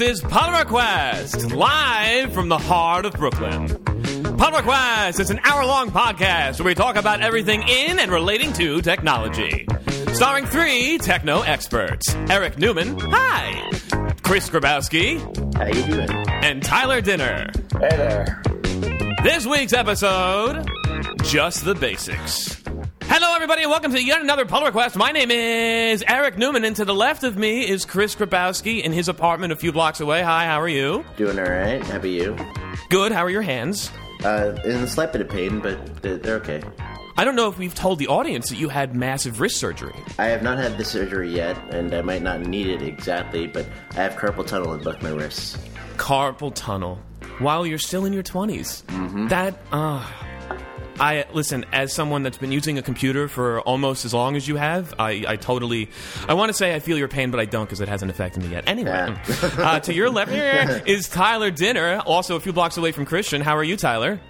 This is Pull Request, live from the heart of Brooklyn. Pull Request is an hour long podcast where we talk about everything in and relating to technology. Starring three techno experts Eric Newman, hi, Chris Grabowski, How you doing? and Tyler Dinner. Hey there. This week's episode Just the Basics. Hello, everybody, and welcome to yet another pull request. My name is Eric Newman, and to the left of me is Chris Grabowski in his apartment a few blocks away. Hi, how are you? Doing all right. How about you? Good, how are your hands? Uh, in a slight bit of pain, but they're, they're okay. I don't know if we've told the audience that you had massive wrist surgery. I have not had the surgery yet, and I might not need it exactly, but I have carpal tunnel in both my wrists. Carpal tunnel. While you're still in your 20s. That, uh. I listen as someone that's been using a computer for almost as long as you have. I, I totally, I want to say I feel your pain, but I don't because it hasn't affected me yet. Anyway, Yeah. uh, to your left here is Tyler Dinner, also a few blocks away from Christian. How are you, Tyler?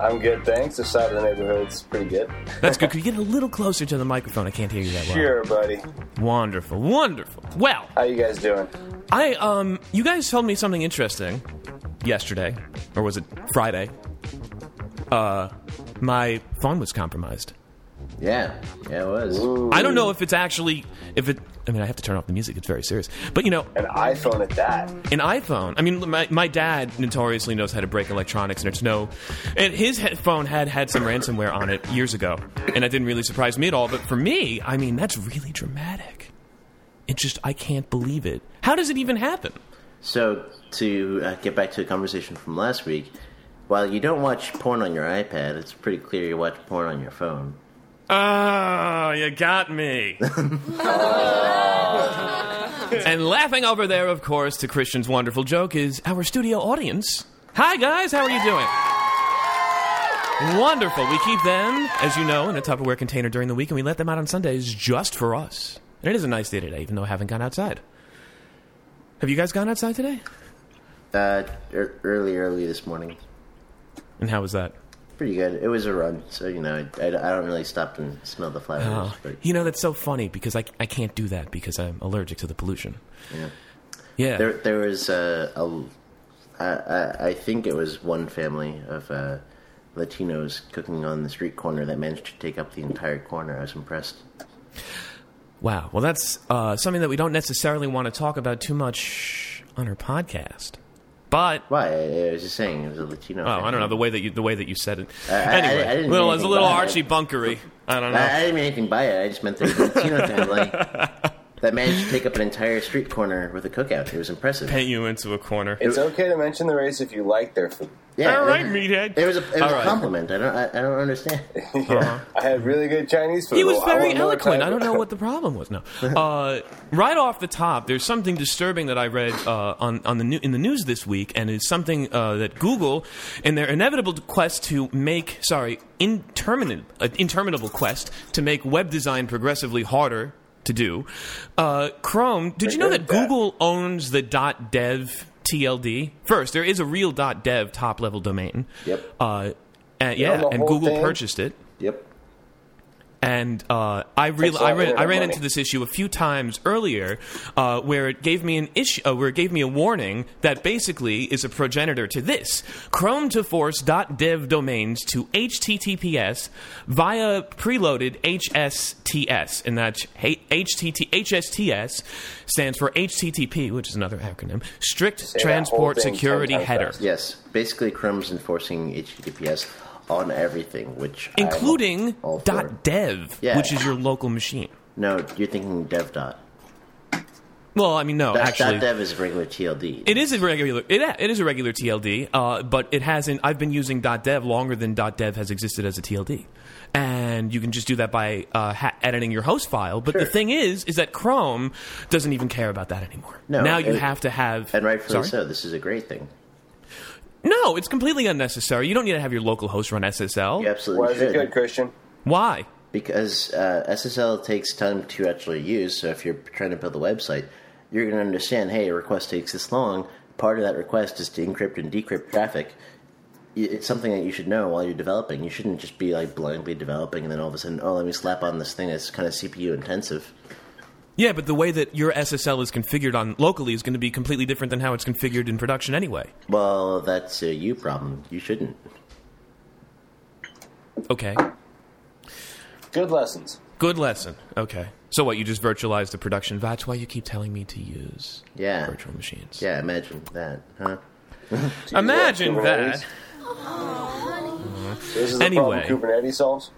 I'm good, thanks. The side of the neighborhood's pretty good. That's good. Could you get a little closer to the microphone? I can't hear you that well. Sure, buddy. Wonderful, wonderful. Well, How you guys doing? I um, you guys told me something interesting yesterday, or was it Friday? Uh, my phone was compromised. Yeah, yeah, it was. I don't know if it's actually if it. I mean, I have to turn off the music. It's very serious. But you know, An iPhone at that. an iPhone. I mean, my, my dad notoriously knows how to break electronics, and it's no. And his phone had had some ransomware on it years ago, and that didn't really surprise me at all. But for me, I mean, that's really dramatic. It just I can't believe it. How does it even happen? So, to uh, get back to a conversation from last week, while you don't watch porn on your iPad, it's pretty clear you watch porn on your phone. Oh, you got me. and laughing over there, of course, to Christian's wonderful joke is our studio audience. Hi, guys. How are you doing? Wonderful. We keep them, as you know, in a Tupperware container during the week, and we let them out on Sundays just for us. And it is a nice day today, even though I haven't gone outside. Have you guys gone outside today? Uh, er- early, early this morning. And how was that? Pretty good. It was a run, so, you know, I, I, don't really stop and smell the flowers. Oh, But, you know, that's so funny because I, I can't do that because I'm allergic to the pollution. yeah. Yeah. There, there was uh, a, I, I, I think it was one family of uh, Latinos cooking on the street corner that managed to take up the entire corner. I was impressed. Wow. Well, that's uh, something that we don't necessarily want to talk about too much on our podcast. But Why? I, I was just saying it was a Latino. oh, I don't know the way that you the way that you said it. I- I- anyway, I didn't little mean it's a little by it. Archie bunkery. I don't know. I, I didn't mean anything by it. I just meant there was a Latino family that managed to take up an entire street corner with a cookout. It was impressive. Paint you into a corner. It's okay to mention the race if you like their food. Yeah, All right, it, meathead. it was a, it was a right. compliment. I don't I, I don't understand. yeah. I had really good Chinese food. He was Well, I very eloquent. I don't know what the problem was. No, uh, right off the top, there's something disturbing that I read uh, on on the new, in the news this week, and it's something uh, that Google, in their inevitable quest to make sorry interminable uh, interminable quest to make web design progressively harder to do, uh, Chrome. Did you know that that. Google owns the .dev TLD? First, there is a real .dev top level domain. Yep. Uh, and, yeah, and Google thing? purchased it. Yep. And uh, I real Takes a lot I ran I ran into this issue a few times earlier, uh, where it gave me an issue, uh, where it gave me a warning that basically is a progenitor to this: Chrome to force .dev domains to HTTPS via preloaded HSTS, and that's H- HTT HSTS stands for HTTP, which is another acronym, Strict that Transport Security Header. Yes. Basically, Chrome's enforcing HTTPS on everything, which Including for. .dev, Yeah. which is your local machine. No, you're thinking dev dot. Well, I mean, no, Dot, actually, dot dev is regular TLD. It is a regular. It, it is a regular TLD, uh, but it hasn't. I've been using .dev longer than .dev has existed as a TLD, and you can just do that by uh, ha- editing your host file. But the thing is, is that Chrome doesn't even care about that anymore. No, now you and- have to have. and rightfully Sorry? so. This is a great thing. No, it's completely unnecessary. You don't need to have your local host run SSL. You absolutely Why is should. it good, Christian? Why? Because uh, SSL takes time to actually use. So if you're trying to build a website, you're going to understand. Hey, a request takes this long. Part of that request is to encrypt and decrypt traffic. It's something that you should know while you're developing. You shouldn't just be like blindly developing and then all of a sudden, oh, let me slap on this thing that's kind of CPU intensive. Yeah, but the way that your SSL is configured on locally is going to be completely different than how it's configured in production anyway. Well, that's a you problem. You shouldn't. Okay. Good lessons. Good lesson. Okay. So what? You just virtualize the production. That's why you keep telling me to use Yeah. virtual machines. Yeah, imagine that, huh? Imagine Kubernetes? that. So this is the Anyway. problem Kubernetes solves.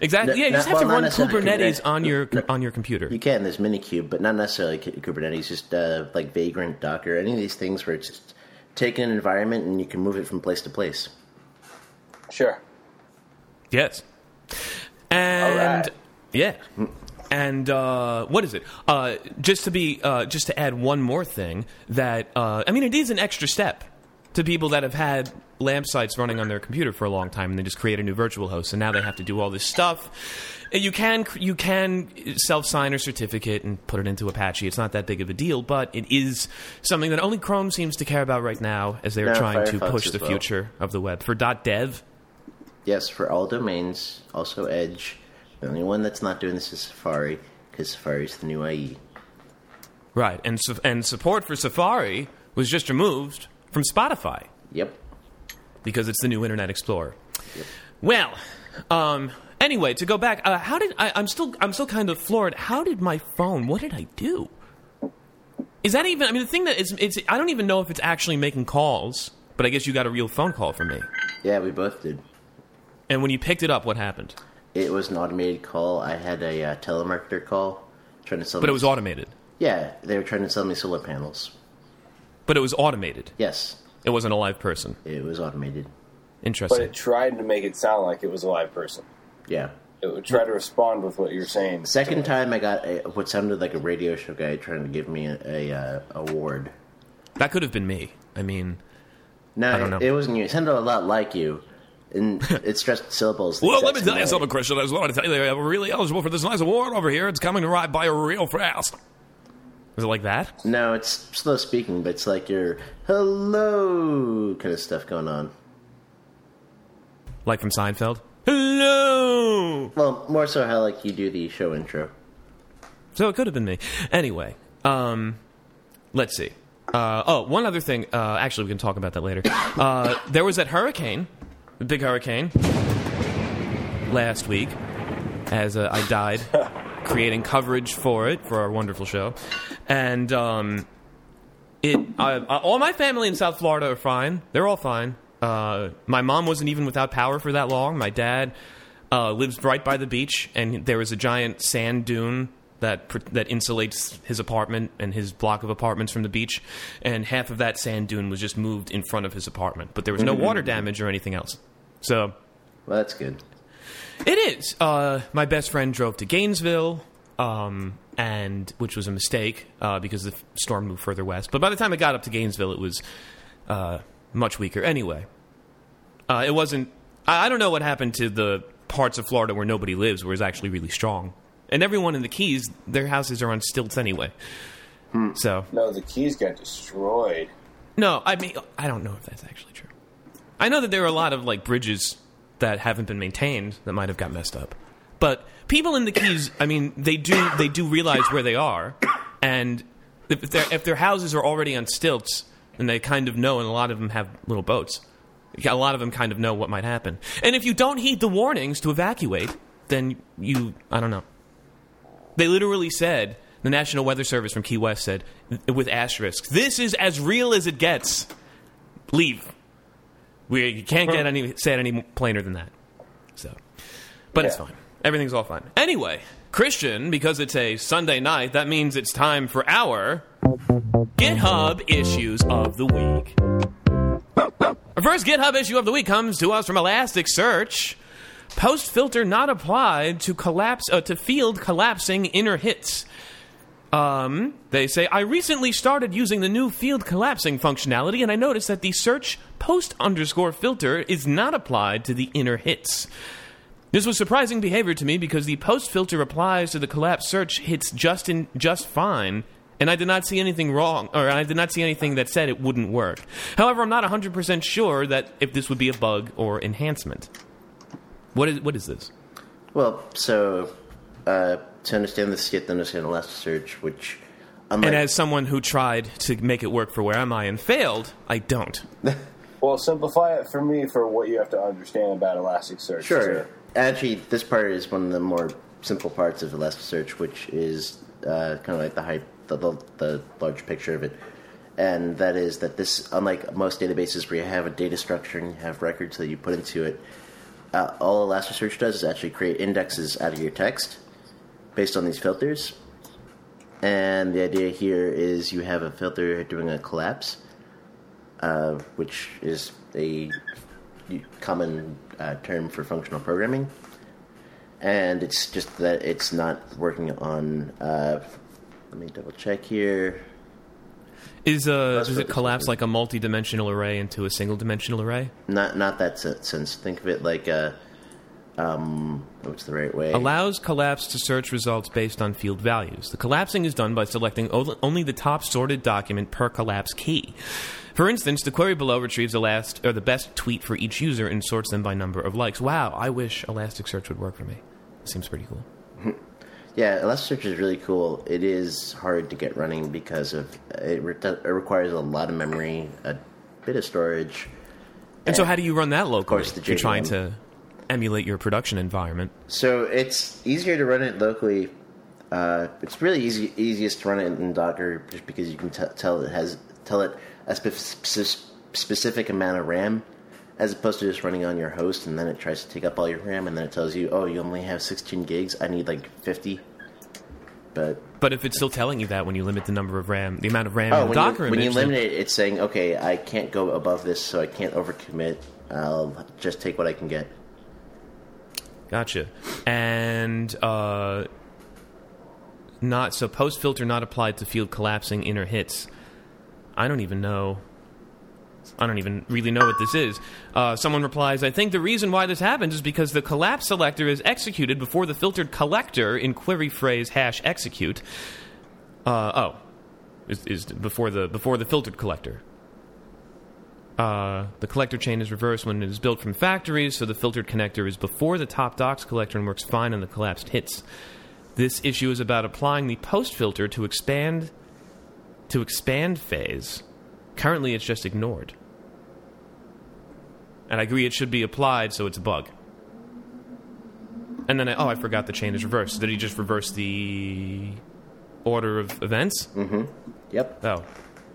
Exactly. No, Yeah, you just not- have to run Kubernetes Kubernetes. on your on your computer. You can. There's Minikube, but not necessarily Kubernetes. Just uh, like Vagrant, Docker, any of these things where it's just taking an environment and you can move it from place to place. Sure. Yes. And Alright. yeah. And uh, what is it? Uh, just to be, uh, just to add one more thing that uh, I mean, it is an extra step to people that have had LAMP sites running on their computer for a long time, and they just create a new virtual host, and now they have to do all this stuff. You can you can self sign a certificate and put it into Apache. It's not that big of a deal, but it is something that only Chrome seems to care about right now, as they're No, trying to push the well. future of the web for .dev. Yes, for all domains, also Edge. The only one that's not doing this is Safari, because safari is the new IE. Right, and and support for Safari was just removed from Spotify Yep. because it's the new Internet Explorer. Yep. Well, um, anyway, to go back, uh, how did I, I'm still I'm still kind of floored. How did my phone? What did I do? Is that even? I mean, the thing that is, it's I don't even know if it's actually making calls. But I guess you got a real phone call from me. Yeah, we both did. And when you picked it up, what happened? It was an automated call. I had a uh, telemarketer call trying to sell. But me it was automated. Yeah, they were trying to sell me solar panels. But it was automated. Yes, It wasn't a live person. it was automated. Interesting. But Interesting. it tried to make it sound like it was a live person. Yeah. It would try to respond with what you're saying. Second time, I got a, what sounded like a radio show guy trying to give me a, a uh, award. that could have been me. I mean, No, I don't know. it wasn't you. It sounded a lot like you, and it stressed syllables. the Well, let exact me same tell you way. something, Christian. I just wanted to tell you they're really eligible for this nice award over here. It's coming right by real fast. Is it like that? No, it's slow speaking, but it's like your hello kind of stuff going on. Like from Seinfeld? Hello! Well, more so how like you do the show intro. So it could have been me. Anyway, um, let's see. Uh, oh, one other thing. Uh, actually, we can talk about that later. Uh, there was that hurricane, the big hurricane, last week, as uh, I died creating coverage for it for our wonderful show, and um, it. I, I, all my family in South Florida are fine. They're all fine. Uh, my mom wasn't even without power for that long. My dad uh, lives right by the beach, and there was a giant sand dune that that insulates his apartment and his block of apartments from the beach. And half of that sand dune was just moved in front of his apartment, but there was no water damage or anything else. So Well, that's good. It is. Uh, my best friend drove to Gainesville, um, and which was a mistake uh, because the storm moved further west. But by the time it got up to Gainesville, it was uh, much weaker. Anyway, uh, it wasn't. I, I don't know what happened to the parts of Florida where nobody lives, where it's actually really strong. And everyone in the Keys, their houses are on stilts anyway. So No, the keys got destroyed. no, I mean I don't know if that's actually true. I know that there are a lot of like bridges that haven't been maintained that might have got messed up. But people in the Keys, I mean, they do they do realize where they are, and if if their houses are already on stilts, then they kind of know, and a lot of them have little boats. A lot of them kind of know what might happen. And if you don't heed the warnings to evacuate, then you I don't know. They literally said the National Weather Service from Key West said with asterisks, "This is as real as it gets. Leave. We you can't get any say it any plainer than that." So, but it's fine. Everything's all fine. Anyway, Christian, because it's a Sunday night, that means it's time for our GitHub issues of the week. Our first GitHub issue of the week comes to us from Elasticsearch. Post filter not applied to collapse uh, to field collapsing inner hits. Um, they say I recently started using the new field collapsing functionality, and I noticed that the search post underscore filter is not applied to the inner hits. This was surprising behavior to me because the post filter applies to the collapse search hits just in just fine, and I did not see anything wrong, or I did not see anything that said it wouldn't work. However, I'm not 100% sure that if this would be a bug or enhancement. What is what is this? Well, so uh, to understand this, you have to understand Elasticsearch, which, unlike And as someone who tried to make it work for Where Am I and failed, I don't. Well, simplify it for me for what you have to understand about Elasticsearch. Sure. Actually, this part is one of the more simple parts of Elasticsearch, which is uh, kind of like the hype, the, the, the large picture of it. And that is that this, unlike most databases where you have a data structure and you have records that you put into it, uh, all Elasticsearch does is actually create indexes out of your text based on these filters. And the idea here is you have a filter doing a collapse, uh, which is a common uh, term for functional programming. And it's just that it's not working on. Uh, let me double check here. Is uh, does it collapse like a multi-dimensional array into a single-dimensional array? Not not that sense. Think of it like a. Um, what's the right way? Allows collapse to search results based on field values. The collapsing is done by selecting only the top sorted document per collapse key. For instance, the query below retrieves the last or the best tweet for each user and sorts them by number of likes. Wow, I wish Elasticsearch would work for me. Seems pretty cool. Yeah, Elasticsearch is really cool. It is hard to get running because of it, re- it requires a lot of memory, a bit of storage. And so, how do you run that locally? course, the If You're trying to emulate your production environment. So it's easier to run it locally. Uh, it's really easy, easiest to run it in Docker just because you can t- tell it has tell it a spe- spe- specific amount of RAM, as opposed to just running on your host and then it tries to take up all your RAM and then it tells you, oh, you only have 16 gigs. I need like 50. But But if it's still telling you that when you limit the number of RAM, the amount of RAM oh, in Docker you, when you limit it, it's saying, okay, I can't go above this, so I can't overcommit. I'll just take what I can get. Gotcha. And uh, not so post filter not applied to field collapsing inner hits. I don't even know. I don't even really know what this is. Uh, someone replies, I think the reason why this happens is because the collapse selector is executed before the filtered collector in query phase hash execute. Uh, oh, is, is before the before the filtered collector. Uh, the collector chain is reversed when it is built from factories, so the filtered connector is before the top docs collector and works fine on the collapsed hits. This issue is about applying the post filter to expand to expand phase. Currently, it's just ignored. And I agree it should be applied, so it's a bug. And then, I, oh, I forgot the chain is reversed. Did he just reverse the order of events? Yep. Oh,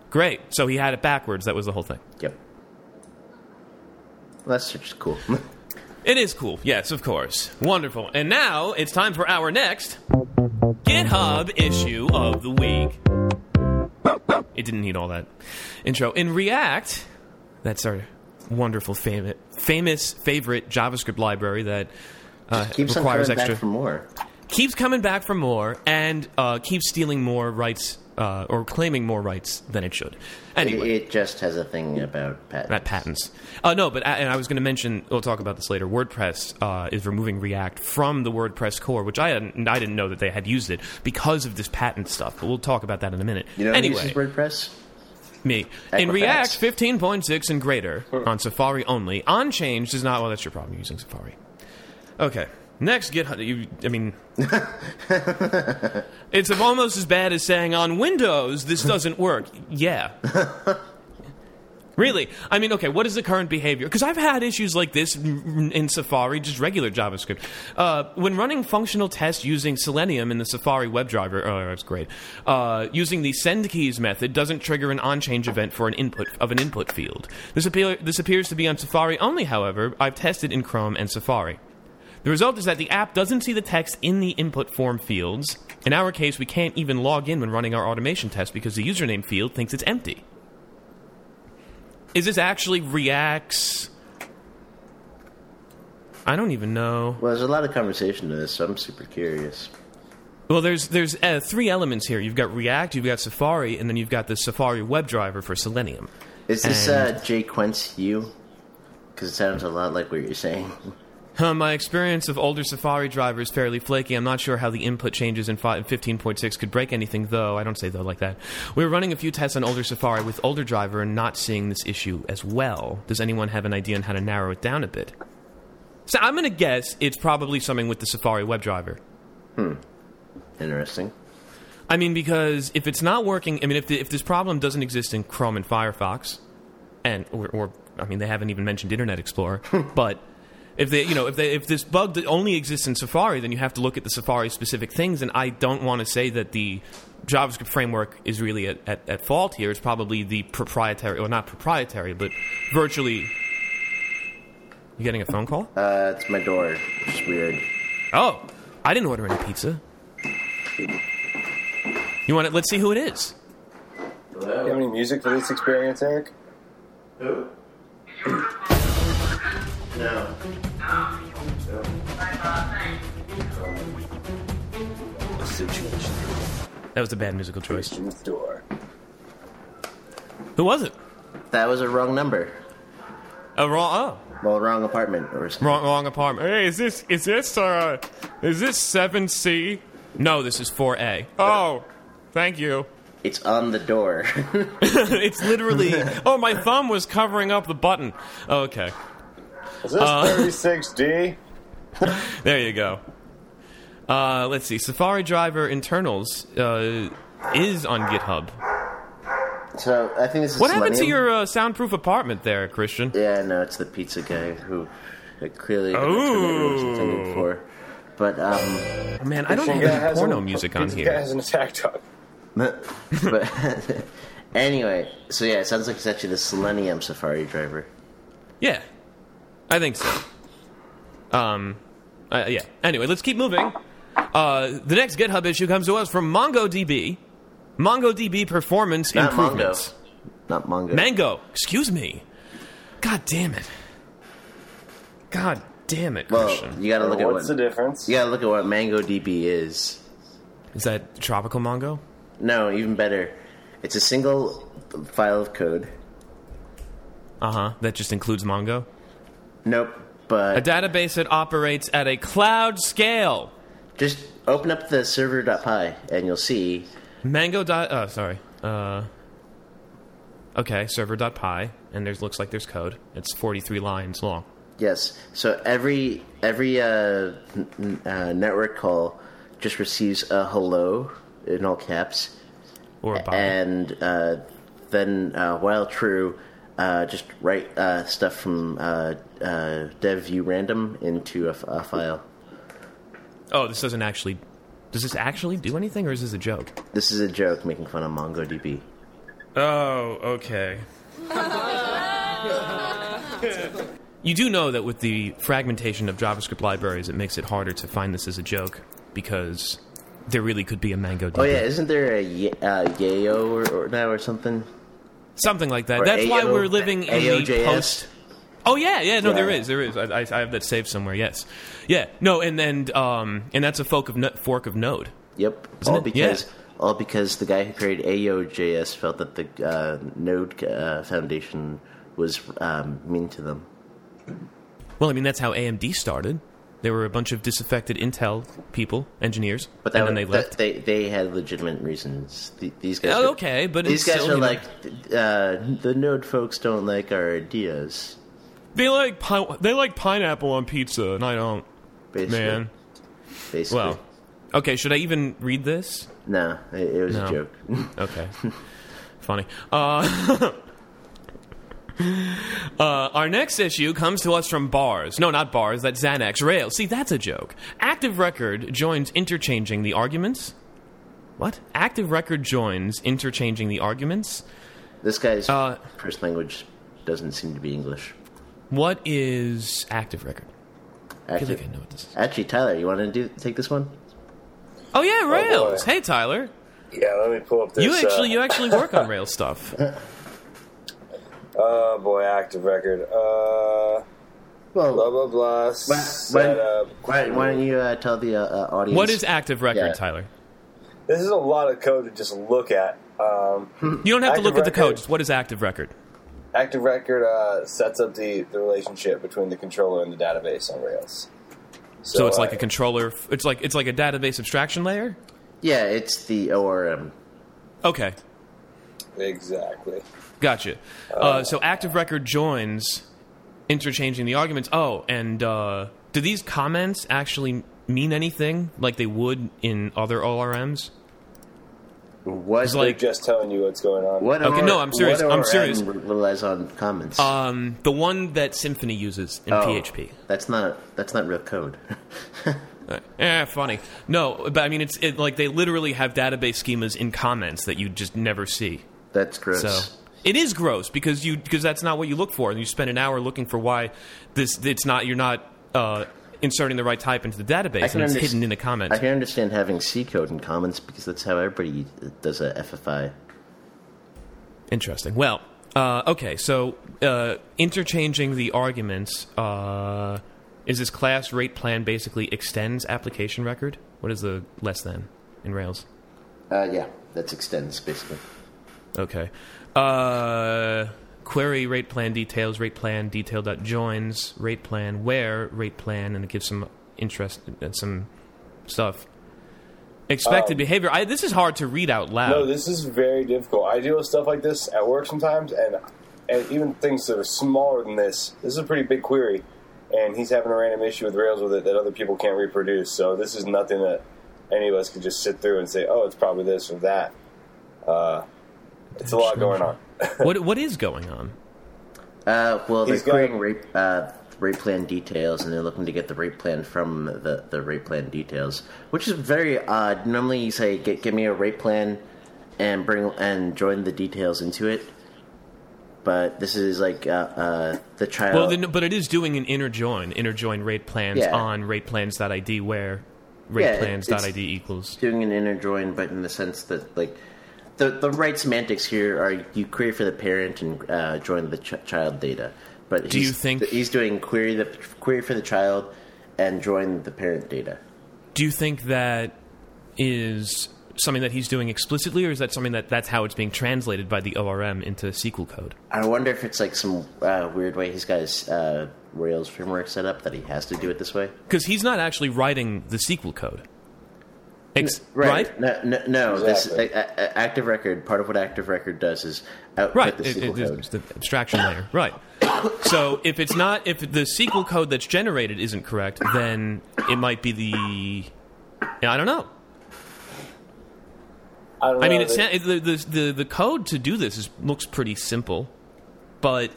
great. So he had it backwards. That was the whole thing. Yep. Elasticsearch just cool. It is cool. Yes, of course. Wonderful. And now it's time for our next GitHub issue of the week. It didn't need all that intro. In React, that's our wonderful, famous, famous favorite JavaScript library that uh, requires coming extra. back for more. keeps coming back for more and uh, keeps stealing more rights uh, or claiming more rights than it should. Anyway. It, it just has a thing about patents. At patents. Uh, no, but and I was going to mention. We'll talk about this later. WordPress uh, is removing React from the WordPress core, which I hadn't, I didn't know that they had used it because of this patent stuff. But we'll talk about that in a minute. You know who anyway, uses WordPress? me in React 15.6 and greater on Safari only. On change is not. Well, that's your problem. Using Safari. Okay. Next, GitHub. You, I mean, it's almost as bad as saying on Windows this doesn't work. Yeah. Really? I mean, okay, what is the current behavior? Because I've had issues like this in in Safari, just regular JavaScript. Uh, when running functional tests using Selenium in the Safari WebDriver, oh, that's great. Uh, using the send keys method doesn't trigger an on-change event for an input of an input field. This, appear, this appears to be on Safari only, however. I've tested in Chrome and Safari. The result is that the app doesn't see the text in the input form fields. In our case, we can't even log in when running our automation test because the username field thinks it's empty. Is this actually React's? I don't even know. Well, there's a lot of conversation to this, so I'm super curious. Well, there's there's uh, three elements here. You've got React, you've got Safari, and then you've got the Safari WebDriver for Selenium. Is this And- uh, Jay Quence you? Because it sounds a lot like what you're saying. Huh, my experience of older Safari driver is fairly flaky. I'm not sure how the input changes in 15.6 could break anything, though. I don't say though like that. We were running a few tests on older Safari with older driver and not seeing this issue as well. Does anyone have an idea on how to narrow it down a bit? So I'm going to guess it's probably something with the Safari WebDriver. Hmm. Interesting. I mean, because if it's not working, I mean, if the, if this problem doesn't exist in Chrome and Firefox, and or, or I mean, they haven't even mentioned Internet Explorer, but if they, you know, if they, if this bug that only exists in Safari, then you have to look at the Safari specific things. And I don't want to say that the JavaScript framework is really at, at, at fault here. It's probably the proprietary, or not proprietary, but virtually. You getting a phone call? Uh, it's my door. It's weird. Oh, I didn't order any pizza. You want it? Let's see who it is. Do you have any music for this experience, Eric? Who? no. That was a bad musical choice. Christian's door. Who was it? That was a wrong number. A wrong. Well, wrong apartment or something. Oh, wrong, wrong apartment. Hey, is this is this uh is this seven C? No, this is four A. Oh, thank you. It's on the door. it's literally. Oh, my thumb was covering up the button. Okay, Is this 36D? there you go. Uh, let's see. Safari driver internals uh, is on GitHub. so I think this is What happened to Selenium. your uh, soundproof apartment there, Christian? Yeah, no, it's the pizza guy who uh, clearly didn't turn out what was for. But um, Man, I don't Christian have guy any has porno an- music on Pizza Guy here. has an attack dog. but anyway, so yeah, it sounds like it's actually the Selenium Safari driver. Yeah, I think so. Um, uh, yeah. Anyway, let's keep moving. Uh, the next GitHub issue comes to us from MongoDB. MongoDB performance Not improvements. Mongo. Not Mongo. Mango. Excuse me. God damn it. God damn it, well, Christian. you gotta look at What's what the difference? you gotta look at what MangoDB is. Is that tropical Mongo? No, even better. It's a single file of code. Uh huh. That just includes Mongo. Nope. But a database that operates at a cloud scale. Just open up the server.py and you'll see Mango dot. Uh, sorry. Uh. Okay, server.py, and there's looks like there's code. It's 43 lines long. Yes. So every every uh, n- uh, network call just receives a hello in all caps, Or and uh, then uh, while true, uh, just write uh, stuff from uh, uh, dev view random into a, f- a file. Oh, this doesn't actually. Does this actually do anything, or is this a joke? This is a joke making fun of MongoDB. Oh, okay. you do know that with the fragmentation of JavaScript libraries, it makes it harder to find this as a joke because there really could be a Mango. Oh yeah, isn't there a Ye- uh, Yayo or, or now or something? something like that. Or That's why we're living in the Ayo.js? post. Oh yeah, yeah. No, there Yeah. is, there is. I, I, I have that saved somewhere. Yes, yeah. No, and then um, and that's a fork of no- fork of Node. Yep. Isn't all it? because Yeah. all because the guy who created Ayo.js felt that the uh, Node uh, Foundation was um, mean to them. Well, I mean that's how AMD started. There were a bunch of disaffected Intel people, engineers, But that and then they left. that- they they had legitimate reasons. The- These guys. Oh, are- okay, but these guys still, are like uh, the Node folks don't like our ideas. They like pi- they like pineapple on pizza, and I don't. Basically, Man, Basically. well, okay. Should I even read this? no, it, it was No. a joke. Okay, funny. Uh, uh, our next issue comes to us from bars. No, not bars. That's Xanax Rail. See, that's a joke. Active Record joins interchanging the arguments. What? Active Record joins interchanging the arguments. this guy's Uh, first language doesn't seem to be English. What is Active Record? I feel Actually, like I know what this is. actually, Tyler, you want to do take this one? Oh yeah, Rails. boy. hey Tyler, Yeah, let me pull up this. you actually uh, you actually work on Rails stuff. Oh boy, active record. Uh, Well, blah blah blah. Why, why, Setup. why, why don't you uh, tell the uh, uh, audience? What is Active Record, Yeah. Tyler? This is a lot of code to just look at. Um, You don't have to Active look at the code. Just what is Active Record? Active record uh, sets up the, the relationship between the controller and the database on Rails. So, it's like uh, a controller. It's like it's like a database abstraction layer. Yeah, it's the ORM. Okay, exactly. gotcha. Uh, so Active Record joins interchanging the arguments. Oh, and uh, do these comments actually mean anything like they would in other ORMs? What It's like just telling you what's going on. what? Okay, or- no, I'm serious, What I'm ORM serious. Relies on comments. um, the one that Symfony uses in Oh, PHP. That's not that's not real code. Uh, eh, funny. No, but I mean, it's it, like they literally have database schemas in comments that you just never see. that's gross. So it is gross because you because that's not what you look for, and you spend an hour looking for why this it's not you're not uh, inserting the right type into the database, and it's underst- hidden in a comment. I can understand having C code in comments because that's how everybody does a FFI. Interesting. Well, uh, okay, so uh, interchanging the arguments. Uh, is this class rate plan basically extends application record? What is the less than in Rails? Uh, yeah, that's extends basically. Okay. Uh, query rate plan details, rate plan detail dot joins, rate plan where, rate plan, and it gives some interest and some stuff. Expected Um, behavior. I, this is hard to read out loud. No, this is very difficult. I deal with stuff like this at work sometimes, and and even things that are smaller than this. This is a pretty big query, and he's having a random issue with Rails with it that other people can't reproduce. So this is nothing that any of us could just sit through and say, "Oh, it's probably this or that." Uh, it's a lot going on. What what is going on? Uh, well, they're He's got- querying rate uh, rate plan details, and they're looking to get the rate plan from the the rate plan details, which is very odd. Normally, you say, "Get give me a rate plan," and bring and join the details into it. But this is like uh, uh, the child. Well, then, but it is doing an inner join, inner join rate plans Yeah. on rate plans.id where rate Yeah, it- plans.id it's- equals. doing an inner join, but in the sense that like the the right semantics here are you query for the parent and uh, join the ch- child data. But Do you he's- think- he's doing query the query for the child and join the parent data? Do you think that is something that he's doing explicitly, or is that something that that's how it's being translated by the ORM into SQL code? I wonder if it's like some uh, weird way he's got his uh, Rails framework set up that he has to do it this way. Because he's not actually writing the SQL code. Ex- right? No, no, no this Exactly. uh, active record. Part of what active record does is output Right. the It- SQL it- code. it's the abstraction layer. Right. So if it's not, if the SQL code that's generated isn't correct, then it might be the. I don't know. I don't. I mean, it's that- the, the the the code to do this is, looks pretty simple, but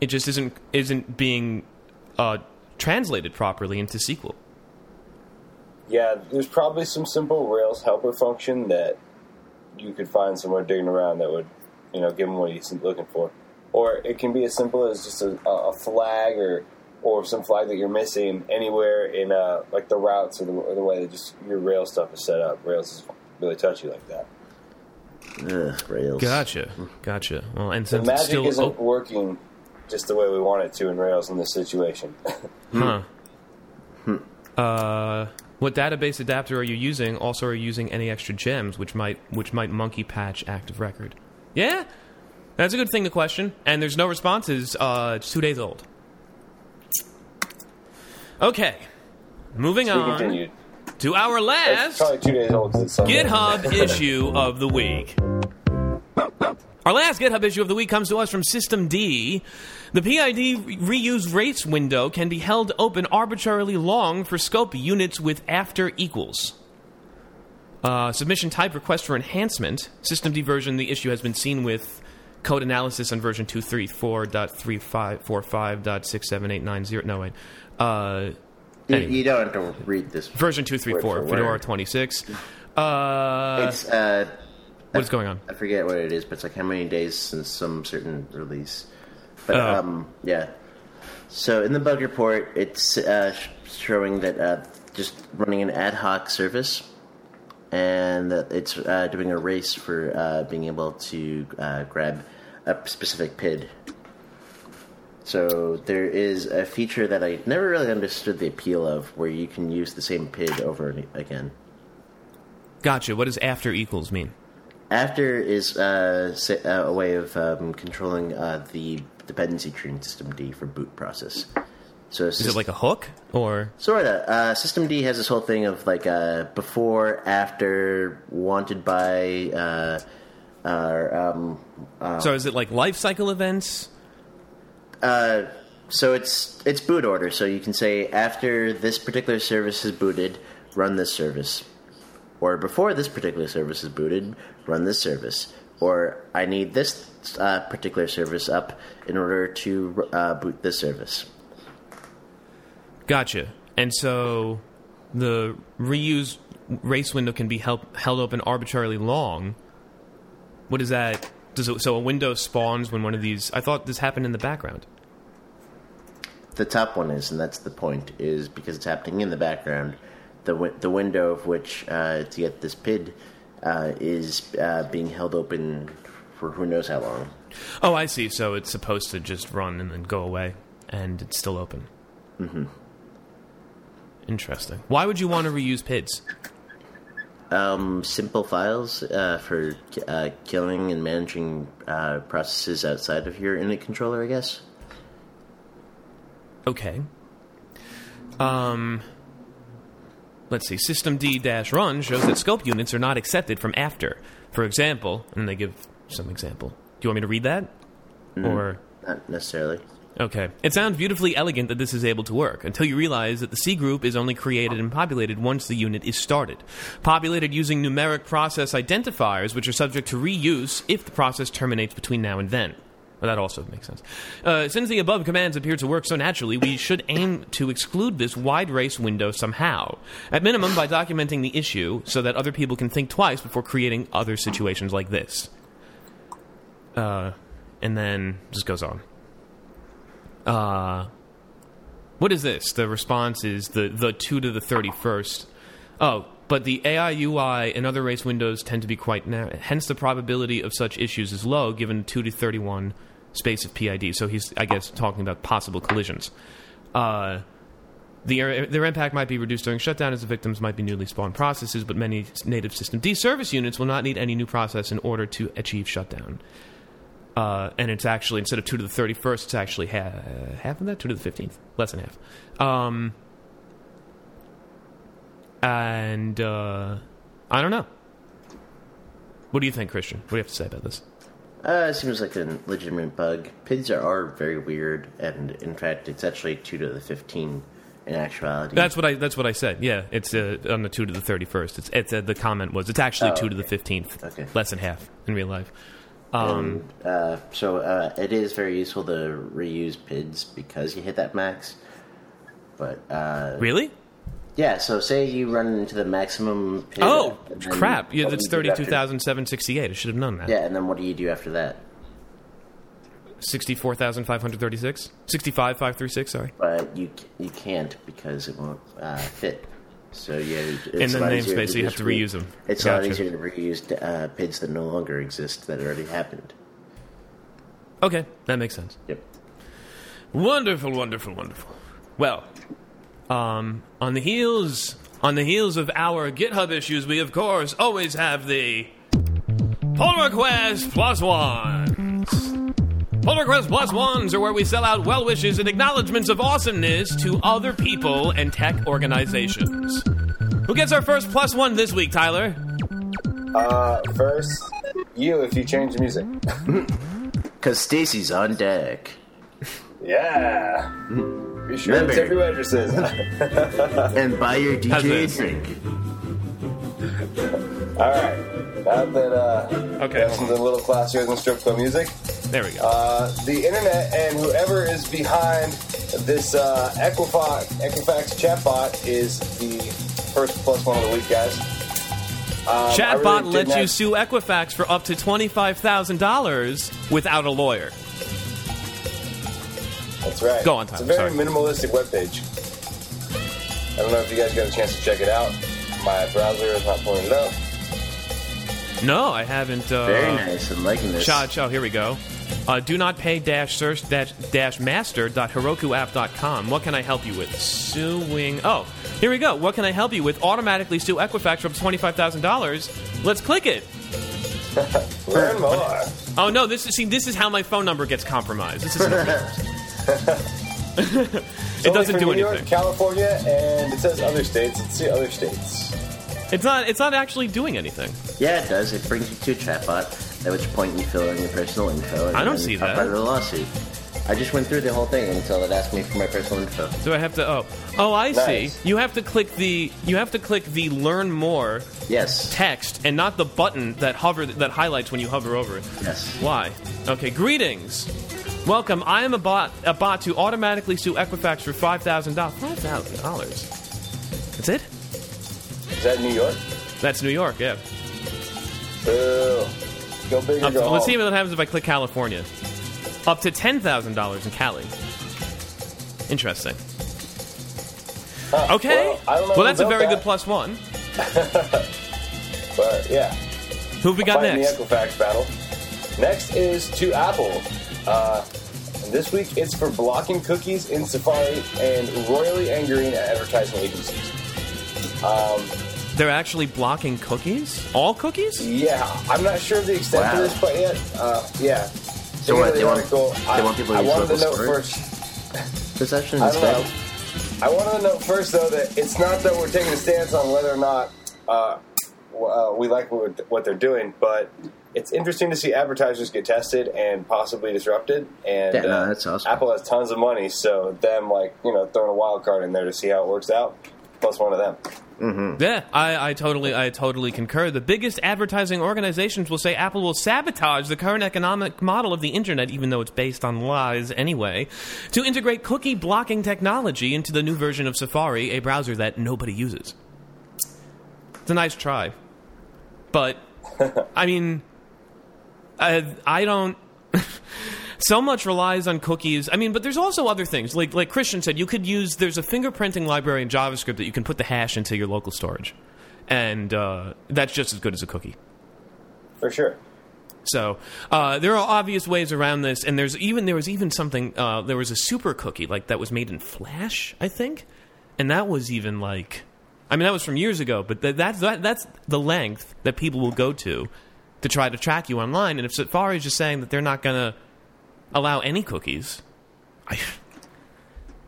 it just isn't isn't being uh, translated properly into SQL. Yeah, there's probably some simple Rails helper function that you could find somewhere digging around that would, you know, give him what he's looking for. Or it can be as simple as just a, a flag or or some flag that you're missing anywhere in uh, like the routes or the, or the way that just your Rails stuff is set up. Rails is really touchy like that. Ugh, Rails. Gotcha, gotcha. Well, and The since it's magic still isn't oh, working just the way we want it to in Rails in this situation. huh. Uh, what database adapter are you using? Also, are you using any extra gems, which might which might monkey patch active record? Yeah, that's a good thing to question. And there's no responses. Uh, it's two days old. Okay, moving on continued. to our It's last probably two days old. 'cause it's Sunday. GitHub issue of the week. Our last GitHub issue of the week comes to us from systemd. The PID reuse rates window can be held open arbitrarily long for scope units with after equals. Uh, submission type request for enhancement. systemd version, the issue has been seen with code analysis on version 234.3545.67890. No, wait. Uh, You, Anyway. you don't have to read this. version 234, for Fedora 26. Uh, It's uh, what is going on? I forget what it is, but it's like how many days since some certain release. But Oh. um, yeah. So in the bug report, it's uh, sh- showing that uh, just running an ad hoc service, and that it's uh, doing a race for uh, being able to uh, grab a specific PID. So there is a feature that I never really understood the appeal of, where you can use the same PID over and again. Gotcha. What does after equals mean? After is uh, uh, a way of um, controlling uh, the dependency tree in systemd for boot process. So Is it like a hook or sorta? Uh, systemd has this whole thing of like uh, before, after, wanted by, uh, uh, um, so? Is it like life cycle events? uh, so it's it's boot order. So you can say after this particular service is booted, run this service, or before this particular service is booted, run this service, or I need this uh, particular service up in order to uh, boot this service. Gotcha. And so the reuse race window can be held, held open arbitrarily long. What is that? Does it, so a window spawns when one of these. I thought this happened in the background. The top one is, and that's the point, is because it's happening in the background. The the window of which uh, to get this PID uh, is uh, being held open for who knows how long. Oh, I see. So it's supposed to just run and then go away, and it's still open. Mm-hmm. Interesting. Why would you want to reuse PIDs? Um, simple files uh, for uh, killing and managing uh, processes outside of your init controller, I guess. Okay. Um. Let's see. systemd run shows that scope units are not accepted from after. For example, and they give some example. Do you want me to read that? Mm, or Not necessarily. Okay. It sounds beautifully elegant that this is able to work, until you realize that the cgroup is only created and populated once the unit is started. Populated using numeric process identifiers, which are subject to reuse if the process terminates between now and then. That also makes sense. Uh, since the above commands appear to work so naturally, we should aim to exclude this wide race window somehow. At minimum, by documenting the issue so that other people can think twice before creating other situations like this. Uh, and then just goes on. Uh, what is this? The response is the the two to the thirty first. Oh, but the AI UI and other race windows tend to be quite narrow. Hence, the probability of such issues is low given two to thirty one space of PID. So he's, I guess, talking about possible collisions. Uh, the, their impact might be reduced during shutdown as the victims might be newly spawned processes, but many native systemd service units will not need any new process in order to achieve shutdown. Uh, and it's actually instead of two to the thirty first, it's actually ha- half of that, two to the fifteenth, less than half. Um, and uh, I don't know. What do you think, Christian? What do you have to say about this? Uh, it seems like a legitimate bug. PIDs are, are very weird, and in fact, it's actually 2 to the 15 in actuality. That's what I. That's what I said. Yeah, it's uh, on the two to the thirty first. It's, it's uh, the comment was it's actually Oh, two to the fifteenth. Okay. less than half in real life. Um, And, uh, so uh, it is very useful to reuse PIDs because you hit that max. But uh, really? Yeah, so say you run into the maximum Oh crap! Yeah, that's do you thirty do after- two thousand seven sixty eight. I should have known that. Yeah, and then what do you do after that? Sixty four thousand five hundred thirty six. Sixty five three six. Sorry. But you you can't because it won't uh, fit. So yeah, it's In the namespace, so you have to re- reuse them. It's a lot easier to reuse uh, PIDs that no longer exist that already happened. Okay, that makes sense. Yep. Wonderful, wonderful, wonderful. Well, um, on the heels on the heels of our GitHub issues, we of course always have the pull request plus ones. Pull request plus ones are where we sell out well wishes and acknowledgments of awesomeness to other people and tech organizations. Who gets our first plus one this week, Tyler? Uh, first, you if you change the music. Because Stacy's on deck. Yeah. Be sure Remember. it's every addresses. And buy your DJ a drink. All right. Now that uh, Okay. that's a little classier than strip club music, There we go. uh, the internet and whoever is behind this uh, Equifax, Equifax chatbot is the first plus one of the week, guys. Um, I Chatbot really lets didn't you have- sue Equifax for up to $25,000 without a lawyer. That's right. Go on, It's a very sorry. minimalistic webpage. I don't know if you guys got a chance to check it out. My browser is not pulling it up. No, I haven't. Uh, Very nice. I'm liking this. Cha, cha, here we go. Uh, do not pay dash search dash, dash master dot herokuapp.com. What can I help you with? Suing. Oh, here we go. What can I help you with? Automatically sue Equifax for up to $25,000. Let's click it. Learn more. Oh, no. This is, see, this is how my phone number gets compromised. This isn't real. it doesn't do New York, anything. California, and it says other states. Let's see other states. It's not, it's not actually doing anything. Yeah, it does. It brings you to a chatbot, at which point you fill in your personal info. And I don't see that. Out of the lawsuit. I just went through the whole thing until it asked me for my personal info. Do I have to? Oh, oh, I see. You have to click the you have to click the learn more Yes. text and not the button that hover that highlights when you hover over it. Yes. Why? Okay. Greetings. Welcome. I am a bot a bot to automatically sue Equifax for five thousand dollars. Five thousand dollars. That's it. Is that New York? That's New York. Yeah. Boo. Go big or go to- let's see what happens if I click California. Up to ten thousand dollars in Cali. Interesting. Huh, Okay. Well, I don't know well that's a very that, good plus one. But yeah, Who have we got next? the Equifax battle. Next is to Apple. Uh, and this week it's for blocking cookies in Safari and royally angering advertising agencies. Um, They're actually blocking cookies? All cookies? yeah, I'm not sure of the extent Wow. of this quite yet. Uh, yeah. So what, Thinking the they want- article, they I, want people to I use wanted to local note storage? first. Possession I don't instead. know. I wanted to note first, though, that it's not that we're taking a stance on whether or not uh, uh, we like what, what they're doing, but it's interesting to see advertisers get tested and possibly disrupted. And Yeah, no, uh, that's awesome. Apple has tons of money, so them like you know throwing a wild card in there to see how it works out. Plus one of them. Yeah, I, I totally I totally concur. The biggest advertising organizations will say Apple will sabotage the current economic model of the internet, even though it's based on lies anyway, to integrate cookie blocking technology into the new version of Safari, a browser that nobody uses. It's a nice try. But I mean I, I don't so much relies on cookies. I mean, but there's also other things. Like like Christian said, you could use there's a fingerprinting library in JavaScript that you can put the hash into your local storage, and uh, that's just as good as a cookie. For sure. So uh, there are obvious ways around this, and there's even there was even something uh, there was a super cookie like that was made in Flash, I think, and that was even like, I mean that was from years ago, but th- that's that, that's the length that people will go to to try to track you online. And if Safari is just saying that they're not going to allow any cookies, I,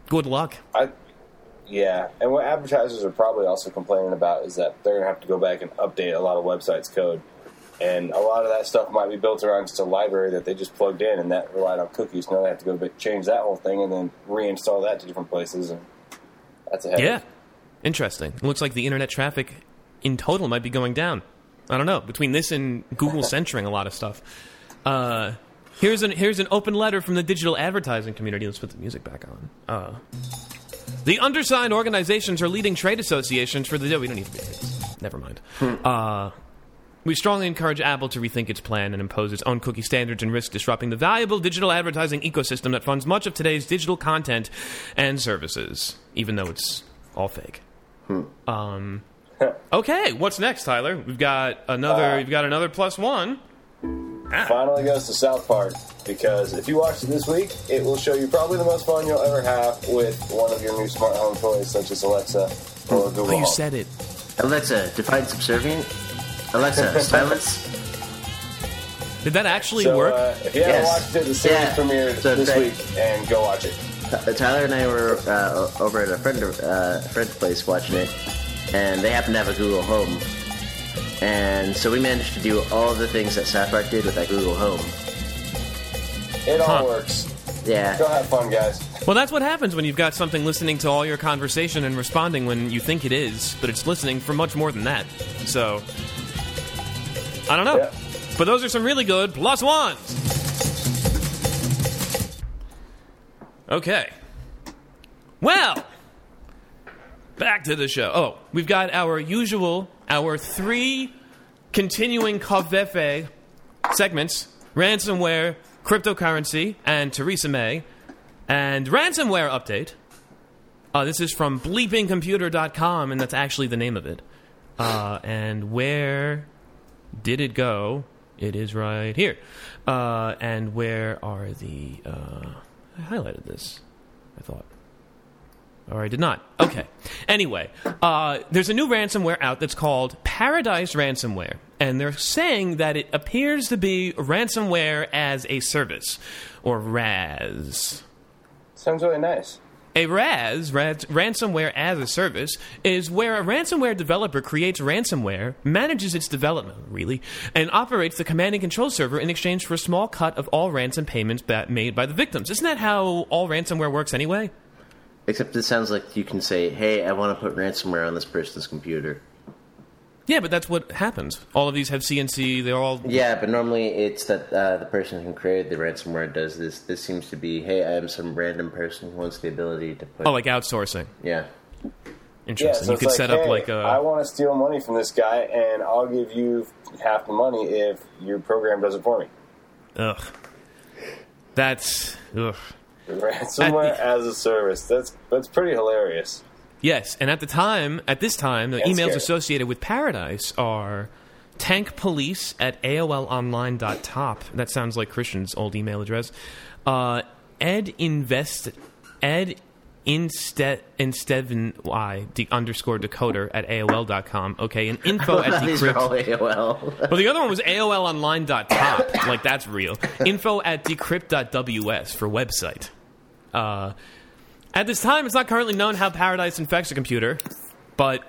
good luck. I, yeah, and what advertisers are probably also complaining about is that they're gonna have to go back and update a lot of websites' code, and a lot of that stuff might be built around just a library that they just plugged in and that relied on cookies. Now they have to go change that whole thing and then reinstall that to different places, and that's a headache. Yeah, interesting. It looks like the internet traffic in total might be going down. I don't know between this and Google censoring a lot of stuff. Uh, here's an here's an open letter from the digital advertising community. Let's put the music back on. Uh, the undersigned organizations are leading trade associations for the. We don't need to be. Never mind. Uh, we strongly encourage Apple to rethink its plan and impose its own cookie standards and risk disrupting the valuable digital advertising ecosystem that funds much of today's digital content and services, even though it's all fake. Um, okay, what's next, Tyler? We've got another. Uh, we've got another plus one. Finally goes to South Park because if you watch it this week, it will show you probably the most fun you'll ever have with one of your new smart home toys, such as Alexa or Google Oh, you said it. Alexa, define subservient. Alexa, silence. Did that actually So work? uh, if you haven't Yes. watched it, the series Yeah. premiered So this that- week, and go watch it. Tyler and I were uh, over at a friend uh, a friend's place watching it, and they happen to have a Google Home, and so we managed to do all the things that South Park did with that Google Home. It all Huh. works. Yeah, Go have fun, guys. Well, that's what happens when you've got something listening to all your conversation and responding when you think it is, but it's listening for much more than that. So, I don't know. Yeah. But those are some really good plus ones. Okay. Well, back to the show. Oh, we've got our usual, our three continuing Kavefе segments ransomware, cryptocurrency, and Theresa May. And ransomware update. Uh, this is from bleepingcomputer.com, and that's actually the name of it. Uh, and where did it go? It is right here. Uh, and where are the. Uh, I highlighted this, I thought. Or I did not. Okay. Anyway, uh, there's a new ransomware out that's called Paradise Ransomware. And they're saying that it appears to be ransomware as a service, or RAS. Sounds really nice. A RAS, ransomware as a service, is where a ransomware developer creates ransomware, manages its development, really, and operates the command and control server in exchange for a small cut of all ransom payments ba- made by the victims. Isn't that how all ransomware works anyway? Except it sounds like you can say, "Hey, I want to put ransomware on this person's computer." Yeah, but that's what happens. All of these have CNC. They're all Yeah, but normally it's that uh, the person who created the ransomware does this. This seems to be, "Hey, I am some random person who wants the ability to put." oh, like outsourcing. yeah, Yeah, Interesting. so you could like, set hey, up like I a. want to steal money from this guy, and I'll give you half the money if your program does it for me. Ugh. That's ugh. Ransomware as a service. That's that's pretty hilarious. Yes, and at the time, at this time, the And emails scary. associated with Paradise are tankpolice at AOLonline.top. That sounds like Christian's old email address. Uh, Ed Invest Ed Instead Instead Y de, underscore decoder at AOL.com. Okay, and info at decrypt. Well, the other one was AOLonline.top. like that's real. Info at decrypt.ws for website. Uh, at this time, it's not currently known how Paradise infects a computer, but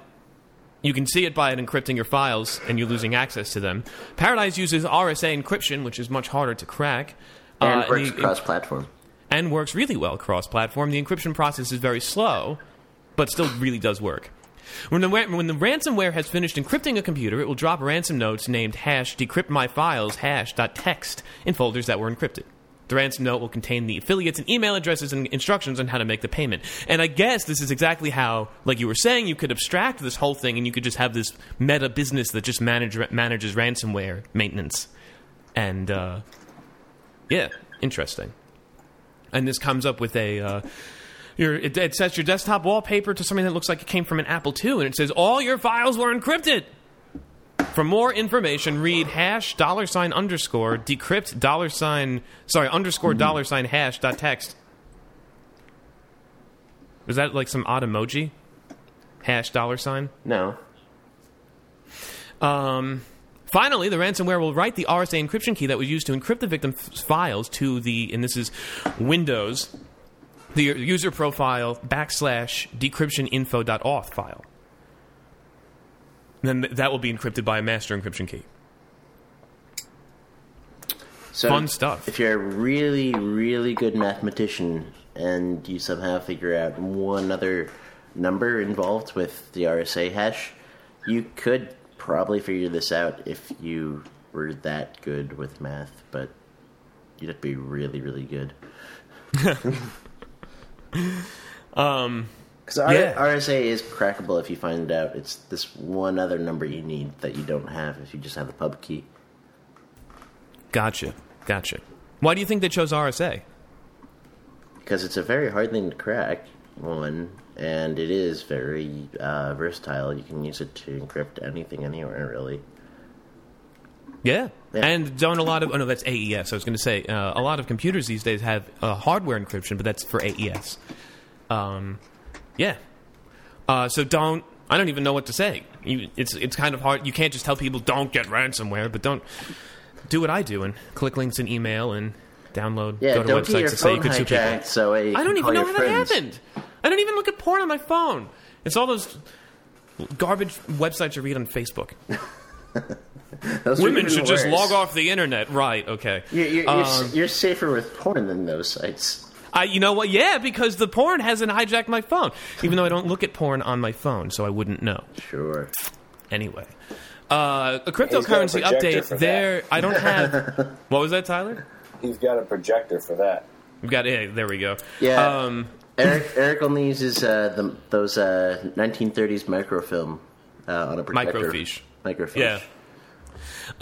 you can see it by it encrypting your files and you losing access to them. Paradise uses RSA encryption, which is much harder to crack. and uh, works cross-platform. and works really well cross platform. The encryption process is very slow, but still really does work. When the, when the ransomware has finished encrypting a computer, it will drop ransom notes named hash decrypt my files hash.txt in folders that were encrypted. The ransom note will contain the affiliates and email addresses and instructions on how to make the payment. And I guess this is exactly how, like you were saying, you could abstract this whole thing and you could just have this meta business that just manage, manages ransomware maintenance. And, uh, yeah, interesting and this comes up with a uh, your it, it sets your desktop wallpaper to something that looks like it came from an Apple II, and it says all your files were encrypted. For more information, read hash dollar sign underscore decrypt dollar sign sorry underscore dollar sign hash dot text. Was that like some odd emoji? Hash dollar sign. No, Um, finally, the ransomware will write the RSA encryption key that was used to encrypt the victim's files to the, and this is Windows, the user profile backslash decryptioninfo.auth file. Then th- that will be encrypted by a master encryption key. so Fun stuff. If you're a really, really good mathematician and you somehow figure out one other number involved with the RSA hash, you could probably figure this out if you were that good with math, but you'd have to be really, really good. Um, Because Yeah. RSA is crackable if you find it out it's this one other number you need that you don't have if you just have the pub key. gotcha, gotcha. Why do you think they chose RSA? because it's a very hard thing to crack one and it is very uh, versatile you can use it to encrypt anything anywhere really Yeah. Yeah. And don't a lot of, oh no, that's AES. I was going to say, uh, a lot of computers these days have uh, hardware encryption, but that's for AES. Um, yeah. Uh, so don't, I don't even know what to say. You, it's, it's kind of hard. You can't just tell people don't get ransomware, but don't do what I do and click links in email and download, yeah go to don't websites that say you could sue people. so I don't even know how that happened. I don't even look at porn on my phone. It's all those garbage websites you read on Facebook. Women should just log off the internet. Right, okay. you're, you're, Um, you're safer with porn than those sites I, you know what? Yeah, because the porn hasn't hijacked my phone. Even though I don't look at porn on my phone, so I wouldn't know. sure Anyway, uh, a He's a cryptocurrency update. There, I don't have. what was that, Tyler? He's got a projector for that. We've got. Yeah, there we go. Yeah. Um, eric eric only uses uh, the, those uh, 1930s microfilm uh, on a projector Microfiche. microfiche Yeah.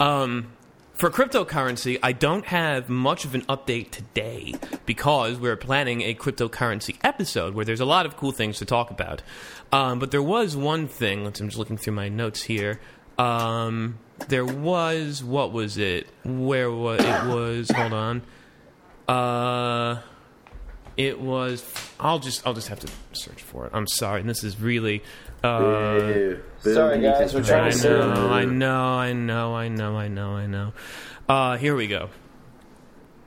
Um, for cryptocurrency, I don't have much of an update today because we're planning a cryptocurrency episode where there's a lot of cool things to talk about. Um, but there was one thing. Let's, I'm just looking through my notes here. Um, there was what was it? Where was it? Was hold on. Uh, it was. I'll just. I'll just have to search for it. I'm sorry. And this is really. Uh, Boo. Boo Sorry, guys, we're trying I to projector. save- know, I know, I know, I know, I know, I know. Uh, here we go.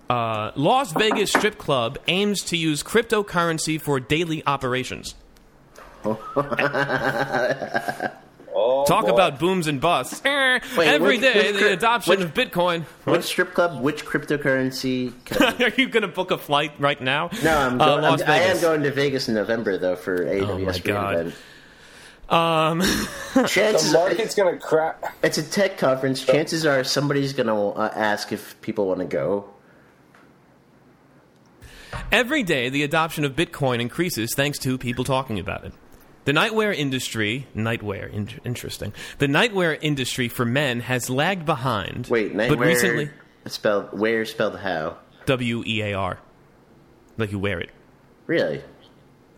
Uh, Las Vegas strip club aims to use cryptocurrency for daily operations. Oh, Talk boy. about booms and busts. Eh, Wait, Every which- day, which the adoption which- of Bitcoin. Which strip club? Which cryptocurrency? Are you going to book a flight right now? No, I'm Uh, going, Las I'm, I am going to Vegas in November though for AWS Oh my God. event. Um, Chances, The market's gonna crack. it's a tech conference. Chances are somebody's going to uh, ask if people want to go. Every day, the adoption of Bitcoin increases thanks to people talking about it. The nightwear industry, nightwear, in- interesting. The nightwear industry for men has lagged behind. Wait, but recently, spelled where spelled how? W E A R, like you wear it. Really?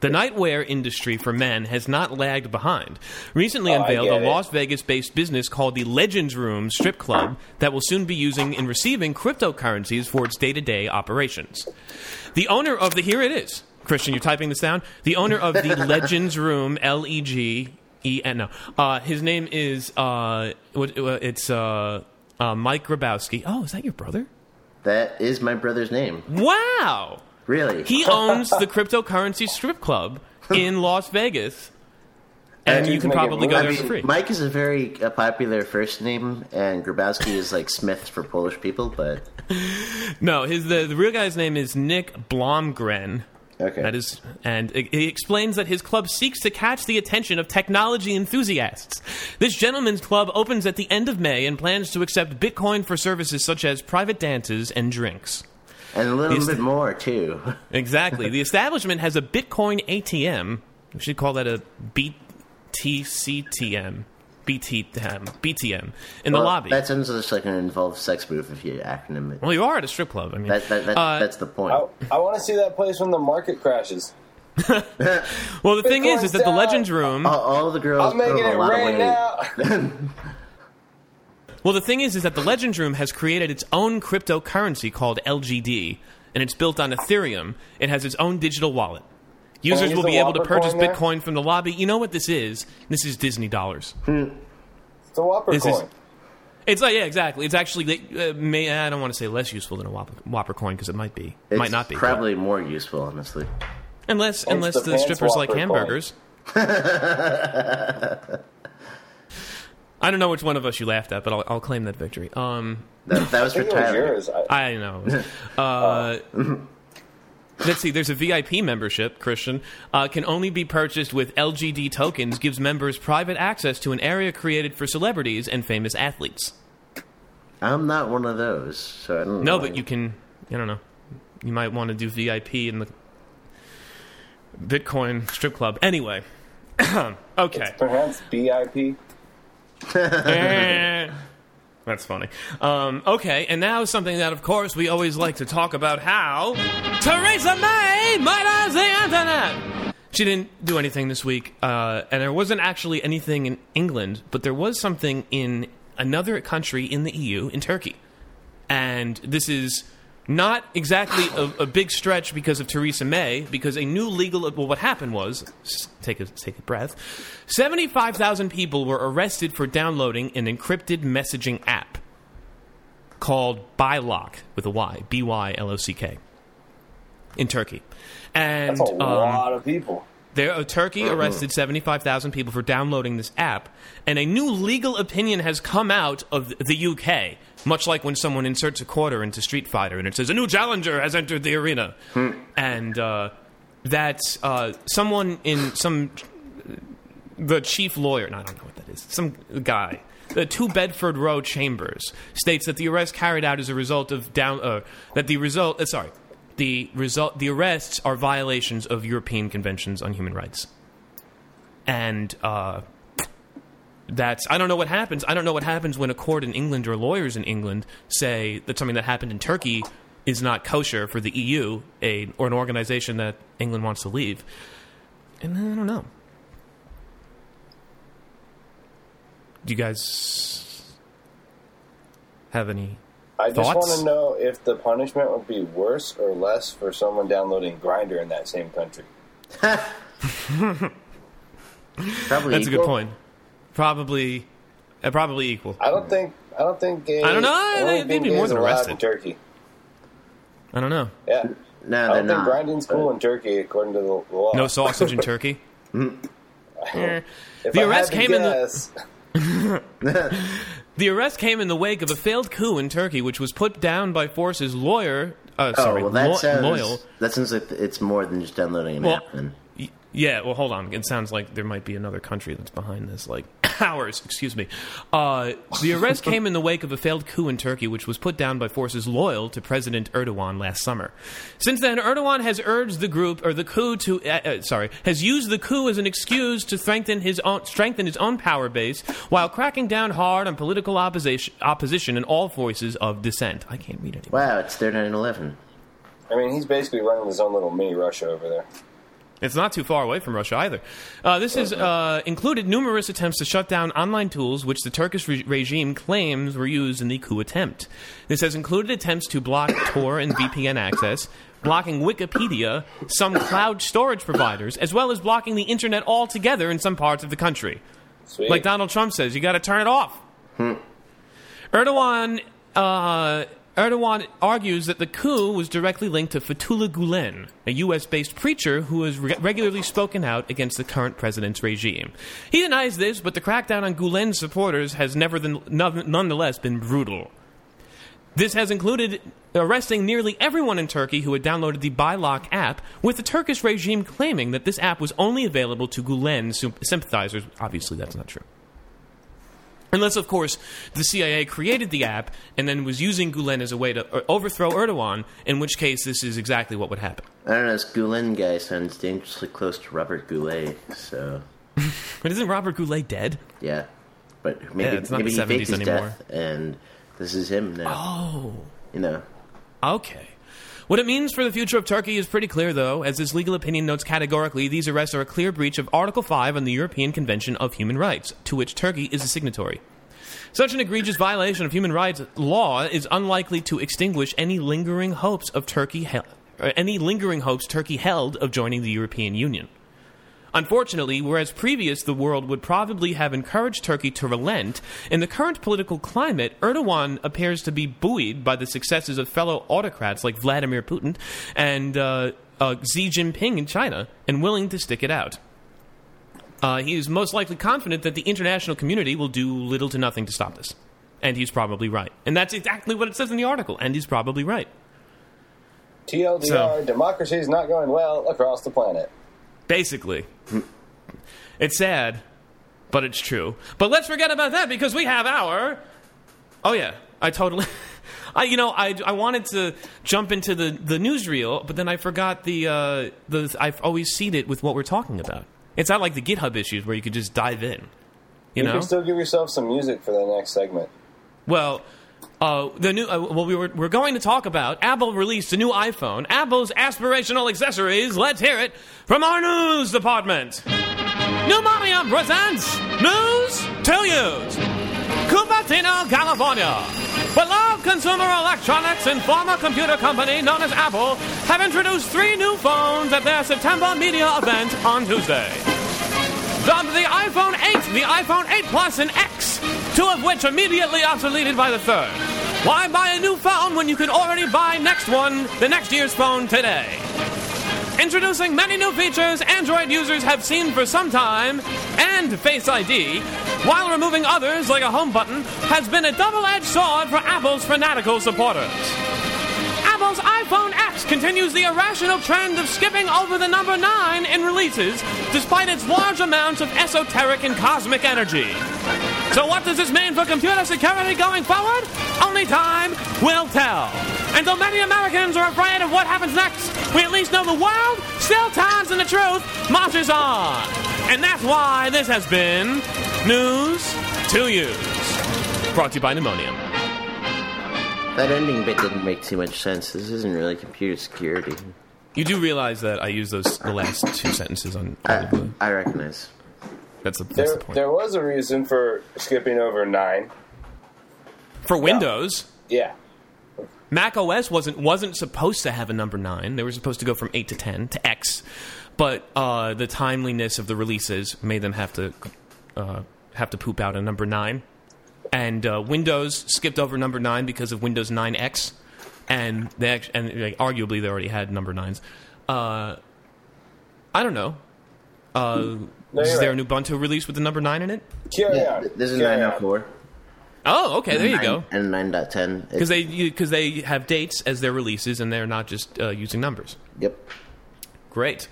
The nightwear industry for men has not lagged behind. Recently Oh, unveiled a. Las Vegas based business called the Legends Room Strip Club that will soon be using and receiving cryptocurrencies for its day to day operations. The owner of the, here it is. Christian, you're typing this down? The owner of the Legends Room, L E G E N, no. Uh, his name is, uh, uh, it's uh, uh, Mike Grabowski. Oh, is that your brother? That is my brother's name. Wow! Really? He owns the cryptocurrency strip club in Las Vegas. And you can probably go. I there mean, for free. Mike is a very uh, popular first name, and Grabowski is like Smith for Polish people. But No, his the, the real guy's name is Nick Blomgren. okay, That is, and he explains that his club seeks to catch the attention of technology enthusiasts. This gentleman's club opens at the end of May and plans to accept Bitcoin for services such as private dances and drinks. And a little He's- bit more too. Exactly. the establishment has a Bitcoin ATM. We should call that a BTCTM. BTM. BTM in the lobby. That sounds just like an involved sex move if you acronym it. well, you are at a strip club. I mean, That, that, that, uh, that's the point. I, I want to see that place when the market crashes. well, the thing is, is that the Legends. Room. all, all the girls I'm making put on it a lot of rain now. Well, the thing is, is that the Legends Room has created its own cryptocurrency called LGD, and it's built on Ethereum. It has its own digital wallet. Users use will be able to purchase? Bitcoin from the lobby. You know what this is? This is Disney dollars. It's a Whopper This is- coin. It's like yeah, exactly. It's actually uh, may, I don't want to say less useful than a Whopper, Whopper coin because it might be, It's might not be. but- Probably more useful, honestly. unless unless the the, pants strippers like hamburgers. I don't know which one of us you laughed at, but I'll, I'll claim that victory. Um, That, that was I for think was yours. I, I know. Uh, let's see. There's a VIP membership. Christian uh, can only be purchased with LGD tokens. Gives members private access to an area created for celebrities and famous athletes. I'm not one of those, so I don't No, know. but you can. I don't know. You might want to do VIP in the Bitcoin strip club. Anyway. okay. pronounced BIP. That's funny. Um, okay, and now something that, of course, we always like to talk about how Theresa May murders the internet. She didn't do anything this week, uh, and there wasn't actually anything in England, but there was something in another country in the EU, in Turkey. And this is not exactly a, a big stretch because of Theresa May, because a new legal. Well, what happened was, take a take a breath. Seventy-five thousand people were arrested for downloading an encrypted messaging app called Bylock with a Y, B Y L O C K, in Turkey. And That's a um, lot of people. There, Turkey arrested 75,000 people for downloading this app, and a new legal opinion has come out of the UK. Much like when someone inserts a quarter into Street Fighter and it says a new challenger has entered the arena, and uh, that uh, someone in some the chief lawyer, no, I don't know what that is, some guy. The two Bedford Row chambers states that the arrest carried out as a result of down uh, that the result uh, sorry the result the arrests are violations of European conventions on human rights, and uh, that's I don't know what happens. I don't know what happens when a court in England or lawyers in England say that something that happened in Turkey is not kosher for the EU, a or an organization that England wants to leave. And I don't know. Do you guys have any? I just want to know if the punishment would be worse or less for someone downloading Grindr in that same country. Probably That's a good point. Probably, uh, probably equal. I don't think. I don't think gay. I don't know, I only think being maybe gay more than arrested. in Turkey. I don't know. Yeah. No, I don't think not. grinding's cool in Turkey according to the law. No sausage in Turkey. If The arrest had to came in the- guess, The arrest came in the wake of a failed coup in Turkey, which was put down by forces lawyer. Uh, Oh, sorry, well, that lo- sounds loyal. that sounds like it's more than just downloading an Well, app. Then. y- yeah. Well, hold on. It sounds like there might be another country that's behind this, like ours. Excuse me. Uh, the arrest came in the wake of a failed coup in Turkey, which was put down by forces loyal to President Erdogan last summer. Since then, Erdogan has urged the group or the coup to uh, uh, sorry has used the coup as an excuse to strengthen his own strengthen his own power base while cracking down hard on political opposition opposition and all voices of dissent. I can't read anymore. Wow, it's their 9/11. I mean, he's basically running his own little mini Russia over there. It's not too far away from Russia either. Uh, this has uh, included numerous attempts to shut down online tools which the Turkish re- regime claims were used in the coup attempt. This has included attempts to block Tor and VPN access, blocking Wikipedia, some cloud storage providers, as well as blocking the internet altogether in some parts of the country. Sweet. Like Donald Trump says, you got to turn it off. Erdogan, uh, Erdogan argues that the coup was directly linked to Fethullah Gulen, a U.S. based preacher who has re- regularly spoken out against the current president's regime. He denies this, but the crackdown on Gulen's supporters has never nonetheless been brutal. This has included arresting nearly everyone in Turkey who had downloaded the Bylock app, with the Turkish regime claiming that this app was only available to Gulen sym- sympathizers. Obviously, that's not true. Unless, of course, the CIA created the app and then was using Gulen as a way to uh, overthrow Erdogan, in which case this is exactly what would happen. I don't know. This Gulen guy sounds dangerously close to Robert Goulet. So But isn't Robert Goulet dead? yeah, but maybe Yeah, it's not maybe the he faked 70s his anymore. death, and this is him now. Oh. You know. Okay. What it means for the future of Turkey is pretty clear, though, as this legal opinion notes categorically these arrests are a clear breach of Article 5 on the European Convention of Human Rights, to which Turkey is a signatory. Such an egregious violation of human rights law is unlikely to extinguish any lingering hopes of Turkey he- any lingering hopes Turkey held of joining the European Union. Unfortunately, whereas previous the world would probably have encouraged Turkey to relent, in the current political climate, Erdogan appears to be buoyed by the successes of fellow autocrats like Vladimir Putin and uh, uh, Xi Jinping in China, and willing to stick it out. Uh, he is most likely confident that the international community will do little to nothing to stop this. And he's probably right. And that's exactly what it says in the article, and he's probably right. TLDR, So- democracy is not going well across the planet. Basically. it's sad, but it's true. But let's forget about that because we have our. Oh, yeah. I totally. I, you know, I, I wanted to jump into the, the newsreel, but then I forgot the, uh, the. I've always seen it with what we're talking about. It's not like the GitHub issues where you could just dive in. You You know? can still give yourself some music for the next segment. Well, uh, the new uh, well, we were we're going to talk about Apple released a new iPhone. Apple's aspirational accessories. Let's hear it from our news department. New Maria presents news to use. Cupertino, California. Beloved consumer electronics and former computer company known as Apple have introduced three new phones at their September media event on Tuesday. Dubbed the iPhone 8, the iPhone 8 Plus, and X, two of which immediately obsoleted by the third. Why buy a new phone when you can already buy next one, the next year's phone today? Introducing many new features Android users have seen for some time, and Face ID, while removing others like a home button, has been a double edged sword for Apple's fanatical supporters. Apple's iPhone X continues the irrational trend of skipping over the number 9 in releases, despite its large amounts of esoteric and cosmic energy. So, what does this mean for computer security going forward? Only time will tell. And though many Americans are afraid of what happens next, we at least know the world still turns and the truth marches on. And that's why this has been News to Use. Brought to you by Pneumonium. That ending bit didn't make too much sense. This isn't really computer security. You do realize that I used those the last two sentences on I. I recognize. That's, the, that's There, the point. there was a reason for skipping over nine. For Windows, Yeah. Mac OS wasn't wasn't supposed to have a number nine. They were supposed to go from eight to ten to X, but uh, the timeliness of the releases made them have to uh, have to poop out a number nine. And uh, Windows skipped over number nine because of Windows 9X, and they act- and like, arguably they already had number nines. Uh, I don't know. Uh, No, is there right. an Ubuntu release with the number nine in it? Carry Yeah, on. this is Carry on. 904. Oh, okay, there you go. And 9.10. Because they because they have dates as their releases, and they're not just uh, using numbers. Yep. Great.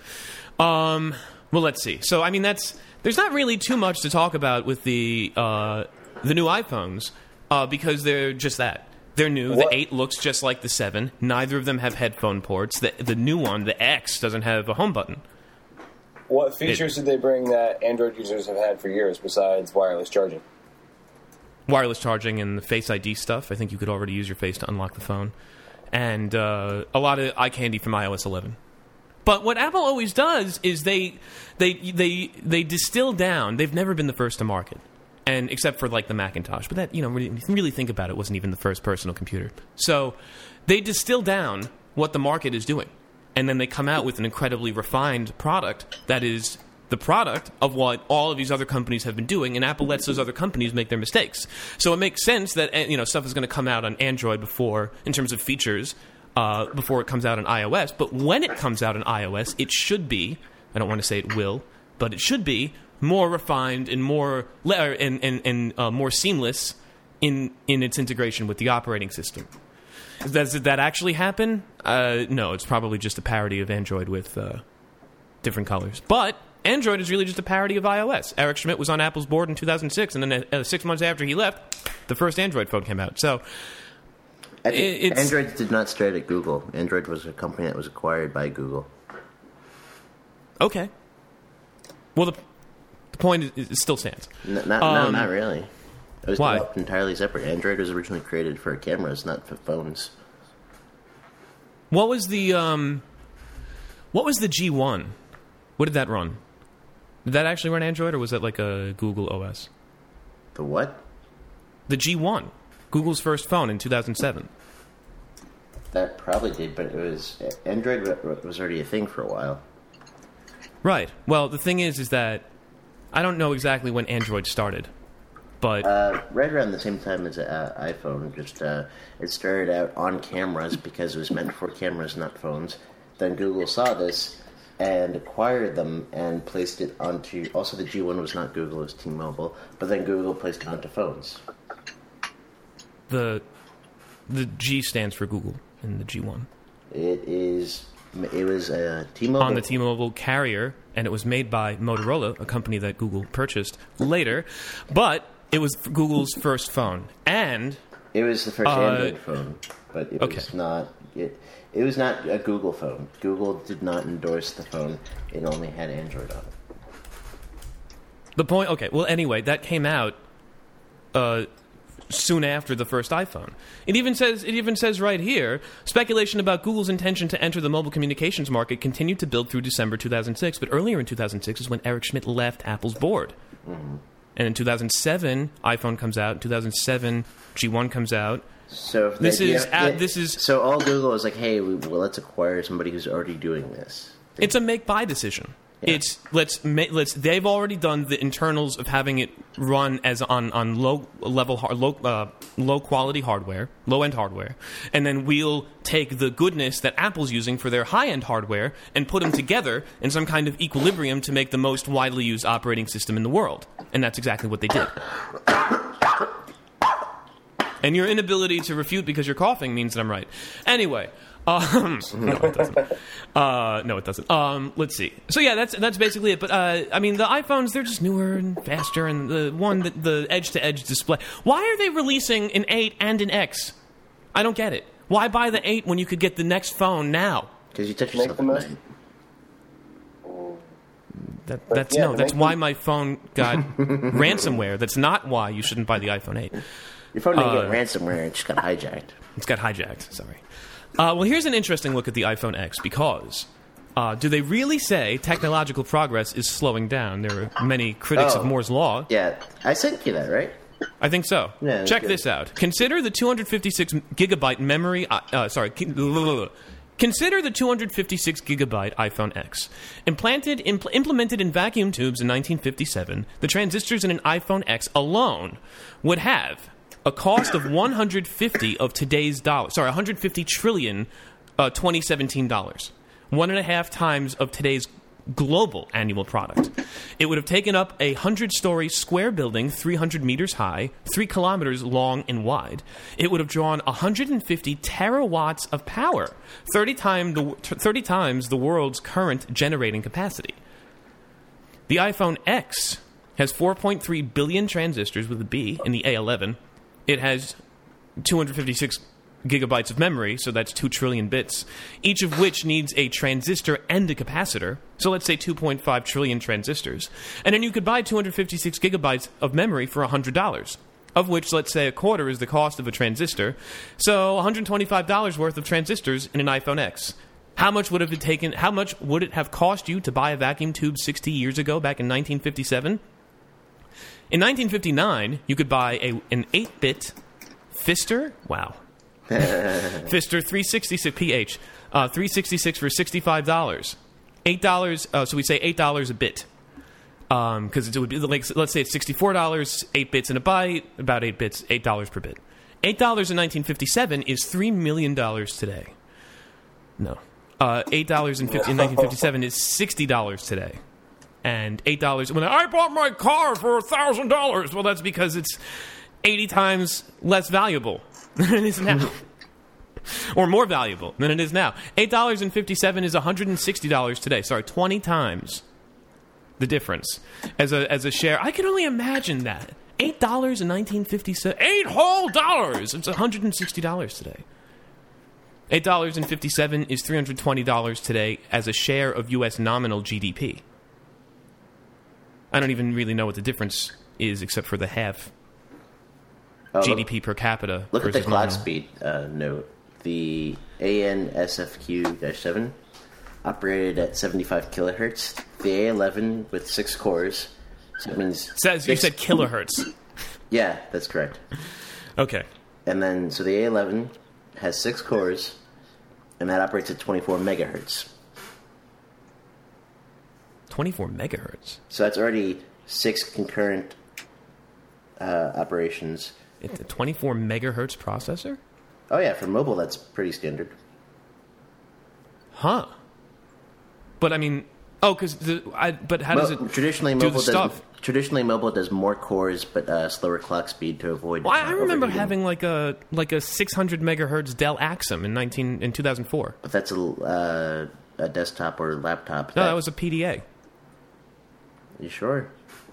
Um, well, let's see. So, I mean, that's there's not really too much to talk about with the uh, the new iPhones uh, because they're just that. They're new. What- The eight looks just like the seven. Neither of them have headphone ports. The the new one, the X, doesn't have a home button. What features did they bring that Android users have had for years besides wireless charging? wireless charging and the Face ID stuff. I think you could already use your face to unlock the phone, and uh, a lot of eye candy from iOS 11. But what Apple always does is they they they they distill down. They've never been the first to market, and except for like the Macintosh. But that you know, really, really think about it, wasn't even the first personal computer. So they distill down what the market is doing, and then they come out with an incredibly refined product that is the product of what all of these other companies have been doing, and Apple lets those other companies make their mistakes. So it makes sense that eh, you know stuff is going to come out on Android before, in terms of features, uh, before it comes out on iOS. But when it comes out on iOS, it should be. I don't want to say it will, but it should be more refined and more er, and and, and uh, more seamless in in its integration with the operating system. Does that actually happen? Uh, no, it's probably just a parody of Android with uh, different colors. But Android is really just a parody of iOS. Eric Schmidt was on Apple's board in 2006, and then uh, six months after he left, the first Android phone came out. So I think It- Android did not start at Google. Android was a company that was acquired by Google. okay. Well, the the point is, it still stands. N- not, no, Um, not really. It was why? developed entirely separate. Android was originally created for cameras, not for phones. What was the um, what was the G1? What did that run? Did that actually run Android, or was that like a Google OS? The what? The G1, Google's first phone in 2007. That probably did, but it was Android was already a thing for a while. Right. Well, the thing is, is that I don't know exactly when Android started, but Uh, right around the same time as uh, iPhone, just uh, it started out on cameras because it was meant for cameras, not phones. Then Google saw this and acquired them and placed it onto. Also, the G1 was not Google; it was T-Mobile. But then Google placed it onto phones. the the G stands for Google in the G1 It is. It was uh, T-Mobile on the T-Mobile carrier, and it was made by Motorola, a company that Google purchased later. But it was Google's first phone, and It was the first Uh, Android phone, but it okay. was not. It, it was not a Google phone. Google did not endorse the phone. It only had Android on it. The point. Okay. Well, anyway, that came out uh, soon after the first iPhone. It even says it even says right here speculation about Google's intention to enter the mobile communications market continued to build through December 2006. But earlier in 2006 is when Eric Schmidt left Apple's board. And in 2007, iPhone comes out. In 2007, G1 comes out. So if This the is idea- at- this is- so all Google is like, hey, we, well, let's acquire somebody who's already doing this. It's a make buy decision. Yeah. It's let's let's. They've already done the internals of having it run as on on low level low uh, low quality hardware, low end hardware, and then we'll take the goodness that Apple's using for their high end hardware and put them together in some kind of equilibrium to make the most widely used operating system in the world. And that's exactly what they did. And your inability to refute because you're coughing means that I'm right. Anyway, um, no, it doesn't. Uh, no, it doesn't. Um, let's see. So yeah, that's that's basically it. But uh, I mean, the iPhones they're just newer and faster, and the one that the edge to edge display. Why are they releasing an eight and an X? I don't get it. Why buy the eight when you could get the next phone now? Because you touch Make yourself the at night. That, that's yeah, no. That's why them- my phone got ransomware. That's not why you shouldn't buy the iPhone eight. Your phone didn't Uh, get ransomware; it just got hijacked. It's got hijacked. Sorry. Uh, well, here's an interesting look at the iPhone X because uh, do they really say technological progress is slowing down? There are many critics of Oh. Moore's law. Yeah, I sent you that, right? I think so. Yeah, Check good. this out. Consider the 256 gigabyte memory. Uh, uh, sorry. Consider the 256 gigabyte iPhone X. Implanted, impl- implemented in vacuum tubes in 1957, the transistors in an iPhone X alone would have a cost of 150 of today's dollars. Sorry, 150 trillion uh, 2017 dollars. One and a half times of today's global annual product. It would have taken up a 100 story square building, 300 meters high, 3 kilometers long and wide. It would have drawn 150 terawatts of power, 30, time the, 30 times the world's current generating capacity. The iPhone X has 4.3 billion transistors with a B in the A11. It has 256 gigabytes of memory, so that's 2 trillion bits, each of which needs a transistor and a capacitor. So let's say 2.5 trillion transistors. And then you could buy 256 gigabytes of memory for $100, of which let's say a quarter is the cost of a transistor. So $125 worth of transistors in an iPhone X. How much would have it taken how much would it have cost you to buy a vacuum tube 60 years ago back in 1957? In 1959, you could buy a, an 8-bit Fister. Wow. Fister 366 PH, uh, 366 for sixty-five dollars. Eight dollars. Uh, so we say eight dollars a bit, because um, it would be like let's say it's sixty-four dollars, eight bits in a byte, about eight bits, eight dollars per bit. Eight dollars in 1957 is three million dollars today. No, uh, eight dollars in, 1957 is sixty dollars today, and eight dollars when I bought my car for a thousand dollars. Well, that's because it's eighty times less valuable than it is now. or more valuable than it is now. $8.57 is $160 today. Sorry, 20 times the difference as a, as a share. I can only imagine that. $8 in 1957. Eight whole dollars! It's $160 today. $8.57 is $320 today as a share of U.S. nominal GDP. I don't even really know what the difference is except for the half Oh, GDP per capita. Look at the clock speed uh, note. The ANSFQ-7 operated at 75 kilohertz. The A11 with six cores. So that means Says you said kilohertz. Yeah, that's correct. Okay. And then so the A11 has six cores, and that operates at 24 megahertz. 24 megahertz. So that's already six concurrent uh, operations. It's a 24 megahertz processor? Oh yeah, for mobile that's pretty standard. Huh. But I mean, oh, because I. But how does it traditionally do mobile the does stuff? traditionally mobile does more cores but uh, slower clock speed to avoid. Well, I, remember overheating. having like a like a 600 megahertz Dell Axim in 19 in 2004. But that's a, uh, a desktop or laptop. No, that was a PDA. You sure?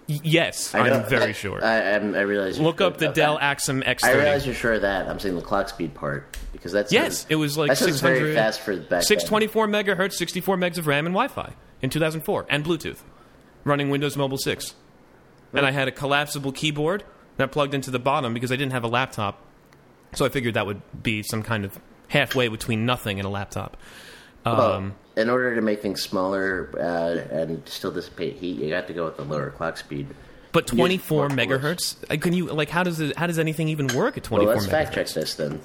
Y- yes, I I'm very sure. I, I'm, I realize. you're Look sure up the Dell that. Axim X30. I realize you're sure of that. I'm saying the clock speed part because that's Yes, it was like that sounds 600 very fast for back then. 624 megahertz, 64 megs of RAM and Wi-Fi in 2004, and Bluetooth, running Windows Mobile 6. And I had a collapsible keyboard that plugged into the bottom because I didn't have a laptop, so I figured that would be some kind of halfway between nothing and a laptop. Um, in order to make things smaller uh, and still dissipate heat, you got to go with the lower clock speed. but 24 more megahertz, Uh, can you like how does it, how does anything even work at Well, 24 let's megahertz? fact check this then.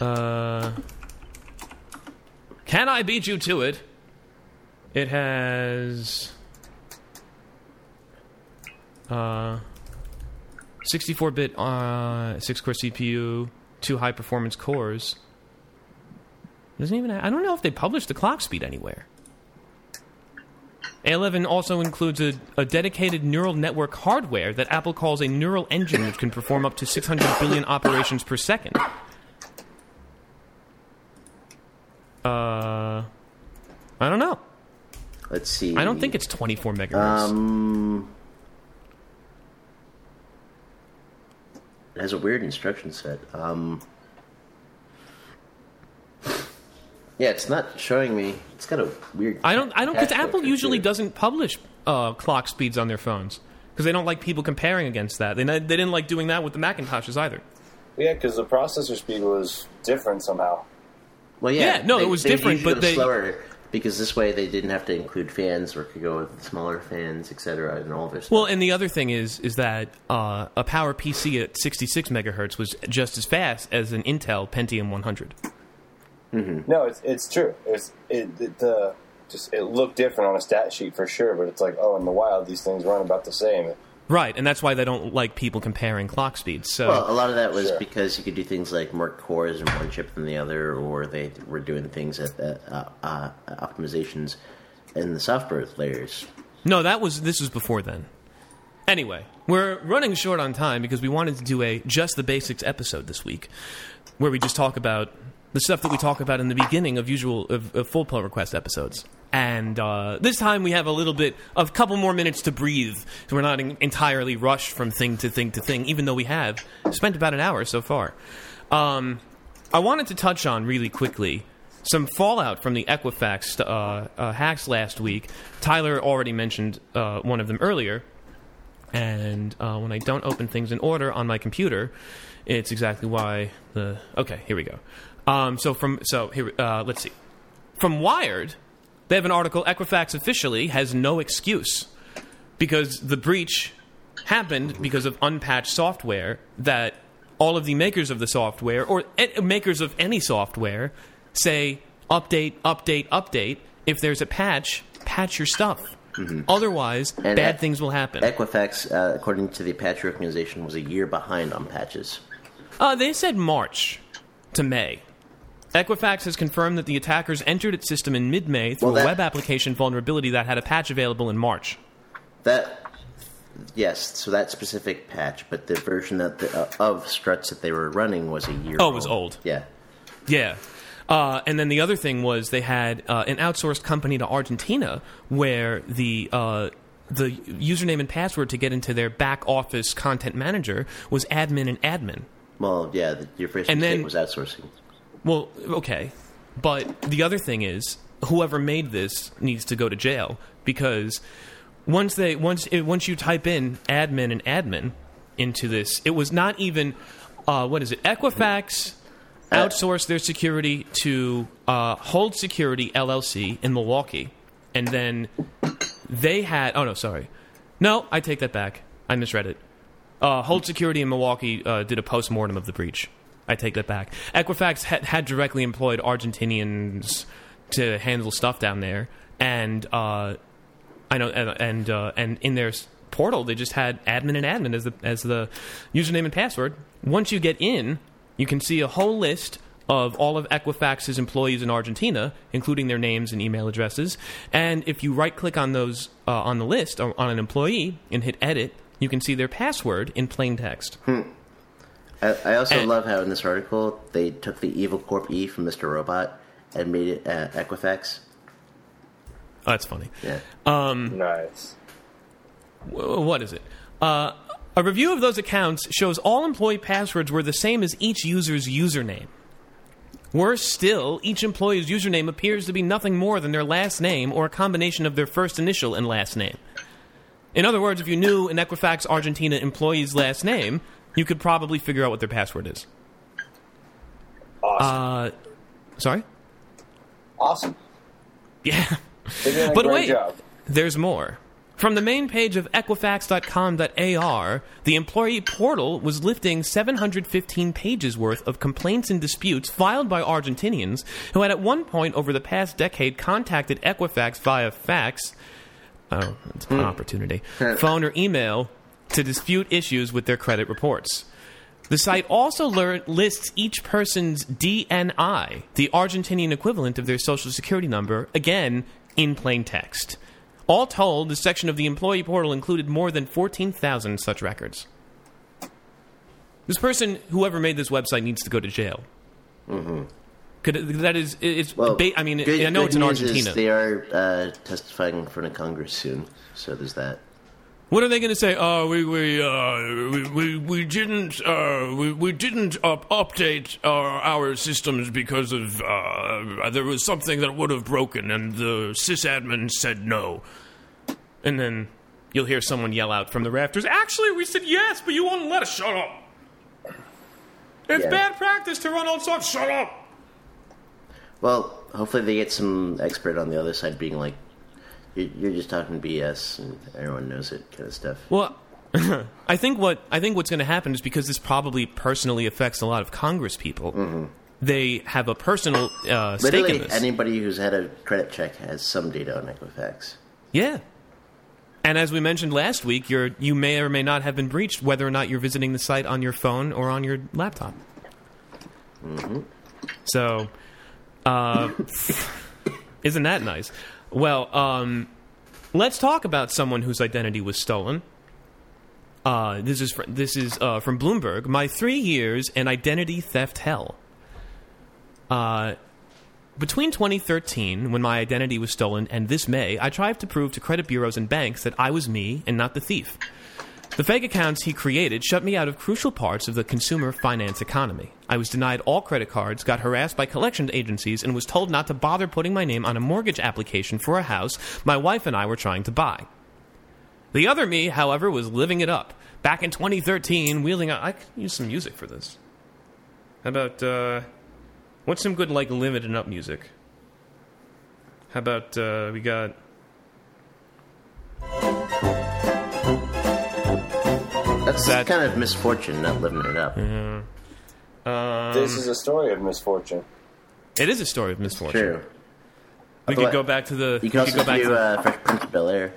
Uh, can I beat you to it? It has uh, 64-bit uh, 6-core CPU, two high-performance cores. Doesn't even. I don't know if they published the clock speed anywhere. A11 also includes a, a dedicated neural network hardware that Apple calls a neural engine, which can perform up to 600 billion operations per second. Uh, I don't know. Let's see. I don't think it's 24 megahertz. Um, it has a weird instruction set. Um, yeah, it's not showing me. It's got a weird. I don't. I don't because Apple usually too. doesn't publish uh, clock speeds on their phones because they don't like people comparing against that. They they didn't like doing that with the Macintoshes either. Yeah, because the processor speed was different somehow. Well, yeah, Yeah, no, it was different, but go they- slower because this way they didn't have to include fans or could go with smaller fans, etc. And all this. Well, and the other thing is is that uh, a Power PC at 66 megahertz was just as fast as an Intel Pentium 100. No, it's it's true. It's it, it, the just it looked different on a stat sheet for sure. But it's like, oh, in the wild, these things run about the same. Right, and that's why they don't like people comparing clock speeds. So Well, a lot of that was Sure. because you could do things like more cores in one chip than the other, or they were doing things at uh, uh, uh, optimizations in the software layers. No, that was this was before then. Anyway, we're running short on time because we wanted to do a just the basics episode this week, where we just talk about the stuff that we talk about in the beginning of usual of, of full pull request episodes. And uh, this time we have a little bit of a couple more minutes to breathe, so we're not en- entirely rushed from thing to thing to thing, even though we have spent about an hour so far. Um, I wanted to touch on really quickly some fallout from the Equifax uh, uh, hacks last week. Tyler already mentioned uh, one of them earlier, and uh, when I don't open things in order on my computer, it's exactly why the. Okay, here we go. Um, so from so here, uh, let's see. From Wired, they have an article. Equifax officially has no excuse because the breach happened because of unpatched software that all of the makers of the software or makers of any software say update, update, update. If there's a patch, patch your stuff. Otherwise, And bad e- things will happen. Equifax, uh, according to the Apache organization, was a year behind on patches. Uh, they said March to May. Equifax has confirmed that the attackers entered its system in mid May through Well, that- a web application vulnerability that had a patch available in March. That yes, so that specific patch, but the version that the, uh, of struts that they were running was a year. Oh, it was old. Yeah, Yeah. Uh, and then the other thing was they had uh, an outsourced company to Argentina where the uh, the username and password to get into their back office content manager was admin and admin. well, yeah. The, your first And mistake then- was outsourcing. Well, okay. But the other thing is, whoever made this needs to go to jail because once they once it, once you type in admin and admin into this, it was not even uh, what is it? Equifax outsourced their security to uh, Hold Security LLC in Milwaukee, and then they had. Oh no, sorry. No, I take that back. I misread it. Uh, Hold Security in Milwaukee uh, did a post mortem of the breach. I take that back. Equifax had, had directly employed Argentinians to handle stuff down there, and uh, I know, and and, uh, and in their portal they just had admin and admin as the as the username and password. Once you get in, you can see a whole list of all of Equifax's employees in Argentina, including their names and email addresses. And if you right click on those uh, on the list on an employee and hit edit, you can see their password in plain text. I, I also And- love how in this article they took the Evil Corp E from Mr. Robot and made it uh, Equifax. Oh, that's funny. Yeah. Nice. Wh- what is it? Uh, a review of those accounts shows all employee passwords were the same as each user's username. Worse still, each employee's username appears to be nothing more than their last name or a combination of their first initial and last name. In other words, if you knew an Equifax Argentina employee's last name, you could probably figure out what their password is. Awesome. Uh, sorry? awesome. Yeah. They're doing a But wait, job. there's more. From the main page of Equifax.com.ar, the employee portal was lifting 715 pages worth of complaints and disputes filed by Argentinians who had at one point over the past decade contacted Equifax via fax, oh, it's an opportunity, phone or email to dispute issues with their credit reports. The site also lists each person's DNI, the Argentinian equivalent of their social security number, again in plain text. All told, the section of the employee portal included more than 14,000 such records. This person, whoever made this website, needs to go to jail. Mm-hmm. Could, that is, it's. Well, ba- I mean, good- I know it's in Argentina. They are uh, testifying in front of Congress soon, so there's that. What are they going to say? Oh, we we, uh, we we we didn't uh, we we didn't up- update our, our systems because of uh, there was something that would have broken, and the sysadmin said no. And then you'll hear someone yell out from the rafters. Actually, we said yes, but you won't let us. Shut up. It's Yeah. bad practice to run on stuff. Shut up. Well, hopefully they get some expert on the other side being like, "You're, you're just talking BS, and everyone knows it," kind of stuff. Well, I think what I think what's going to happen is because this probably personally affects a lot of Congress people. they have a personal uh, stake Literally, in this. anybody who's had a credit check has some data on Equifax. Yeah. And as we mentioned last week, you're, you may or may not have been breached whether or not you're visiting the site on your phone or on your laptop. So, uh, isn't that nice? Well, um, let's talk about someone whose identity was stolen. Uh, this is fr- this is uh, from Bloomberg. My three years and identity theft hell. Uh, between 2013, when my identity was stolen, and this May, I tried to prove to credit bureaus and banks that I was me and not the thief. The fake accounts he created shut me out of crucial parts of the consumer finance economy. I was denied all credit cards, got harassed by collection agencies, and was told not to bother putting my name on a mortgage application for a house my wife and I were trying to buy. The other me, however, was living it up. Back in 2013, wheeling out. I could use some music for this. How about, uh. What's some good, like, limited up music? How about, uh, we got. That's That- kind of misfortune, not living it up. Um, this is a story of misfortune. It is a story of misfortune. True. We could go back to the. You we could also go back do to. uh, Fresh Prince of Bel Air.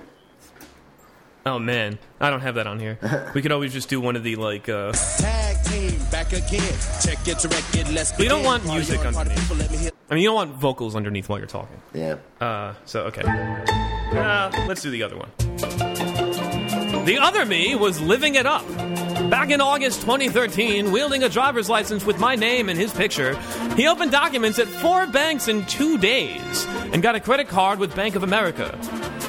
oh man, I don't have that on here. we could always just do one of the like. Uh, Tag team back again. Check it, record, let's We don't want music on, underneath. people, let me hear- I mean, you don't want vocals underneath while you're talking. Yeah. Uh, so okay. Uh, let's do the other one. The other me was living it up. Back in August 2013, wielding a driver's license with my name and his picture, he opened documents at four banks in two days and got a credit card with Bank of America.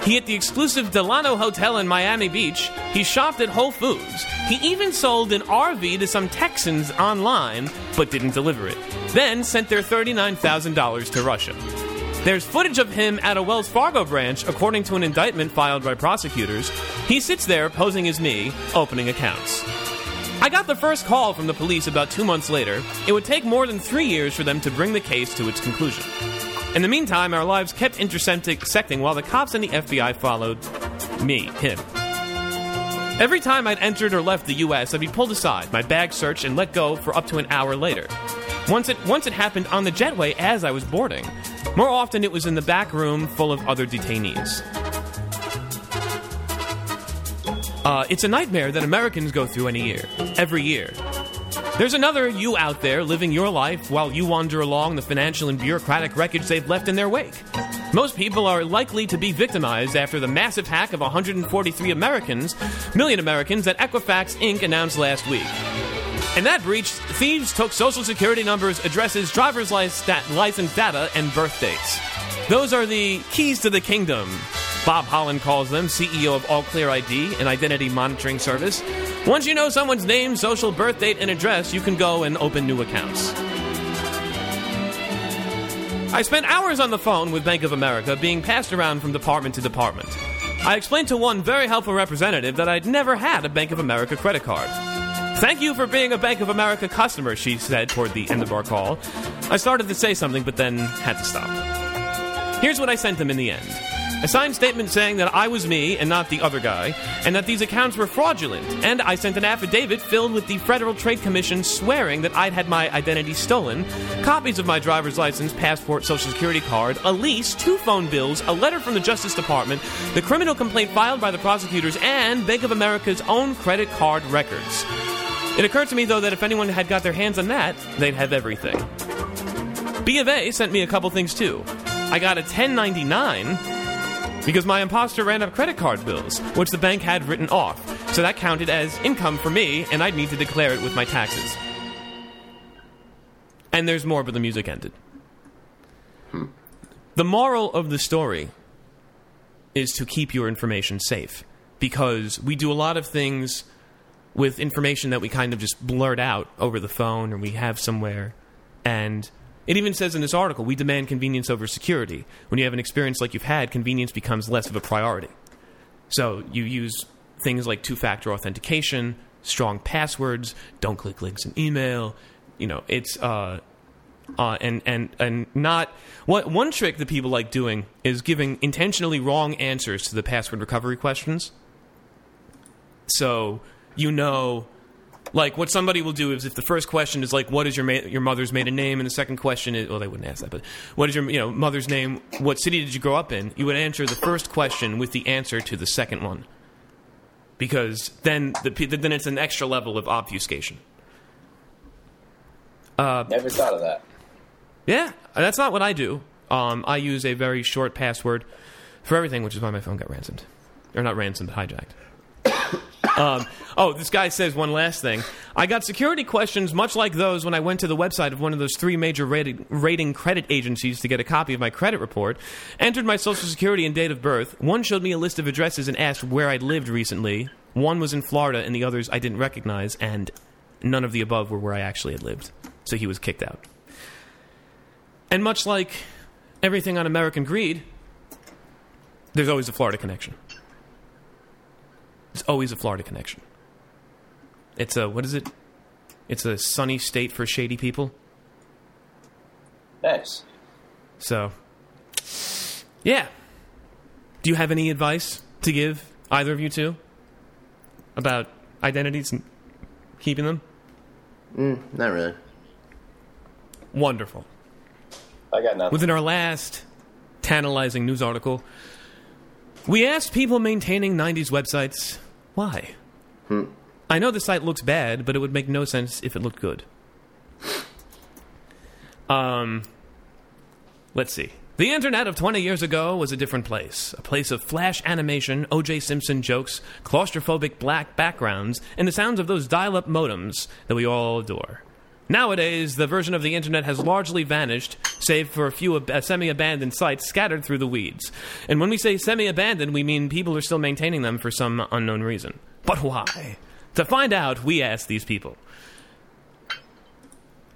He hit the exclusive Delano Hotel in Miami Beach. He shopped at Whole Foods. He even sold an RV to some Texans online, but didn't deliver it. Then sent their $39,000 to Russia. There's footage of him at a Wells Fargo branch, according to an indictment filed by prosecutors. He sits there posing as me, opening accounts. I got the first call from the police about two months later. It would take more than three years for them to bring the case to its conclusion. In the meantime, our lives kept intersecting while the cops and the FBI followed me, him. Every time I'd entered or left the U.S., I'd be pulled aside, my bag searched, and let go for up to an hour later. Once it once it happened on the jetway as I was boarding. More often, it was in the back room full of other detainees. Uh, it's a nightmare that Americans go through any year, every year. There's another you out there living your life while you wander along the financial and bureaucratic wreckage they've left in their wake. Most people are likely to be victimized after the massive hack of 143 Americans, million Americans, that Equifax Inc. announced last week. In that breach, thieves took social security numbers, addresses, driver's lic- license data, and birth dates. Those are the keys to the kingdom. Bo Holland calls them, CEO of All Clear ID, an identity monitoring service. Once you know someone's name, social birth date, and address, you can go and open new accounts. I spent hours on the phone with Bank of America being passed around from department to department. I explained to one very helpful representative that I'd never had a Bank of America credit card. Thank you for being a Bank of America customer, she said toward the end of our call. I started to say something, but then had to stop. Here's what I sent them in the end a signed statement saying that I was me and not the other guy, and that these accounts were fraudulent. And I sent an affidavit filled with the Federal Trade Commission swearing that I'd had my identity stolen, copies of my driver's license, passport, social security card, a lease, two phone bills, a letter from the Justice Department, the criminal complaint filed by the prosecutors, and Bank of America's own credit card records. It occurred to me, though, that if anyone had got their hands on that, they'd have everything. B of A sent me a couple things too. I got a 1099 because my imposter ran up credit card bills, which the bank had written off. So that counted as income for me, and I'd need to declare it with my taxes. And there's more, but the music ended. Hmm. The moral of the story is to keep your information safe because we do a lot of things with information that we kind of just blurt out over the phone or we have somewhere. And it even says in this article we demand convenience over security. When you have an experience like you've had, convenience becomes less of a priority. So you use things like two factor authentication, strong passwords, don't click links in email. You know, it's. Uh, uh, and and and not what one trick that people like doing is giving intentionally wrong answers to the password recovery questions. So you know, Like what somebody will do is if the first question is like, "What is your ma- your mother's maiden name?" and the second question is, well, they wouldn't ask that, but what is your you know mother's name? What city did you grow up in? You would answer the first question with the answer to the second one, because then the then it's an extra level of obfuscation. Never thought of that. Yeah, that's not what I do. Um, I use a very short password for everything, which is why my phone got ransomed, or not ransomed, but hijacked. um, oh, this guy says one last thing. I got security questions much like those when I went to the website of one of those three major rating, rating credit agencies to get a copy of my credit report. Entered my social security and date of birth. One showed me a list of addresses and asked where I'd lived recently. One was in Florida, and the others I didn't recognize, and none of the above were where I actually had lived. So he was kicked out. And much like everything on American Greed, there's always a Florida connection. There's always a Florida connection. It's a, what is it? It's a sunny state for shady people. Nice. So, yeah. Do you have any advice to give, either of you two, about identities and keeping them? Mm, not really. Wonderful. I got nothing. Within our last tantalizing news article, we asked people maintaining 90s websites why. Hmm. I know the site looks bad, but it would make no sense if it looked good. Um, let's see. The internet of 20 years ago was a different place. A place of flash animation, O.J. Simpson jokes, claustrophobic black backgrounds, and the sounds of those dial up modems that we all adore. Nowadays, the version of the internet has largely vanished, save for a few ab- semi abandoned sites scattered through the weeds. And when we say semi abandoned, we mean people are still maintaining them for some unknown reason. But why? To find out, we asked these people.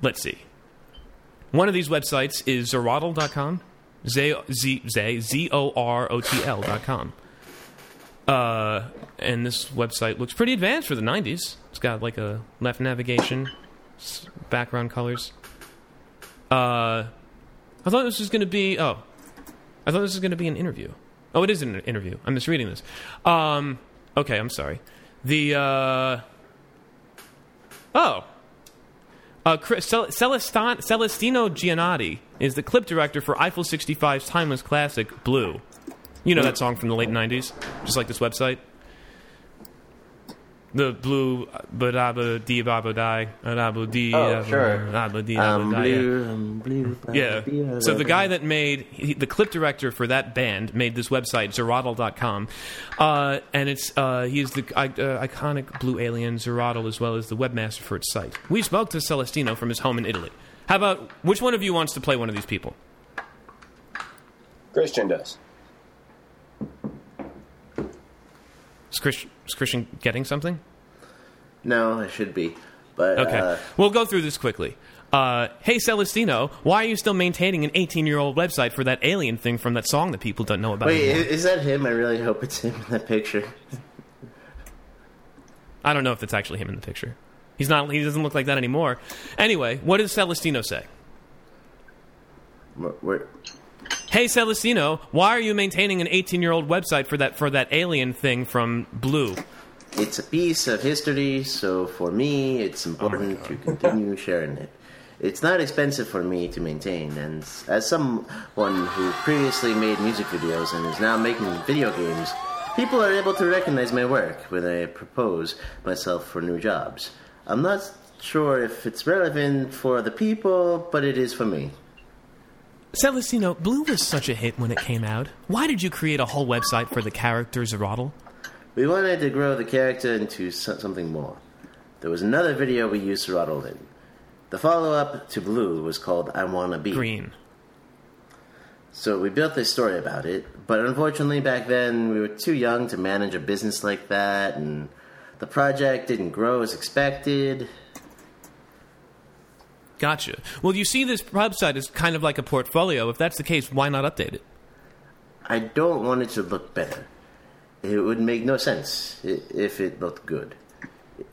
Let's see. One of these websites is Zorotl.com. Z Z Z Z O R O T L dot com. Uh, and this website looks pretty advanced for the '90s. It's got like a left navigation, background colors. Uh, I thought this was going to be. Oh, I thought this was going to be an interview. Oh, it is an interview. I'm misreading this. Um, okay, I'm sorry. The uh, oh, uh, Celestin- Celestino Giannotti is the clip director for Eiffel 65's timeless classic Blue. You know that song from the late 90s, just like this website. The blue, but abba dee baba die, abba dee. Oh, sure. abba dee Um, abba die, yeah. blue, um, blue. Yeah. So the guy that made he, the clip director for that band made this website Zorotl.com, uh, and it's uh, he's the I- uh, iconic blue alien Zerodl as well as the webmaster for its site. We spoke to Celestino from his home in Italy. How about which one of you wants to play one of these people? Christian does. Is Christian, is Christian getting something? No, I should be. But Okay, uh, we'll go through this quickly. Uh, hey Celestino, why are you still maintaining an 18-year-old website for that alien thing from that song that people don't know about? wait, anymore? is that him? I really hope it's him in that picture. I don't know if that's actually him in the picture. He's not. He doesn't look like that anymore. Anyway, what does Celestino say? Where- Hey Celestino, why are you maintaining an 18-year-old website for that for that alien thing from Blue? It's a piece of history, so for me, it's oh important to continue sharing it. It's not expensive for me to maintain, and as someone who previously made music videos and is now making video games, people are able to recognize my work when I propose myself for new jobs. I'm not sure if it's relevant for the people, but it is for me. Celestino, Blue was such a hit when it came out. Why did you create a whole website for the character Zorotl? We wanted to grow the character into something more. There was another video we used Throttle in. The follow up to Blue was called I Wanna Be. Green. So we built this story about it, but unfortunately back then we were too young to manage a business like that, and the project didn't grow as expected. Gotcha. Well, you see this website is kind of like a portfolio. If that's the case, why not update it? I don't want it to look better. It would make no sense if it looked good.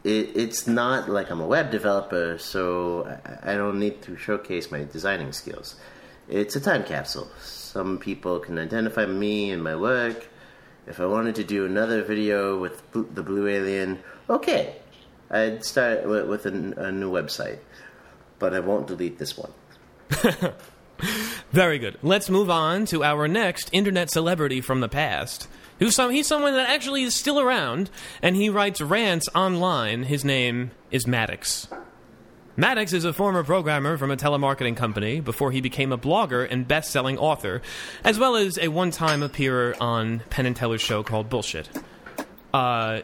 It's not like I'm a web developer, so I, don't need to showcase my designing skills. It's a time capsule. Some people can identify me and my work. If I wanted to do another video with the blue alien, okay, I'd start with, a new website, but I won't delete this one. Very good. Let's move on to our next internet celebrity from the past. Who's some, he's someone that actually is still around, and he writes rants online. His name is Maddox. Maddox is a former programmer from a telemarketing company before he became a blogger and best selling author, as well as a one time appearer on Penn and Teller's show called Bullshit. Uh,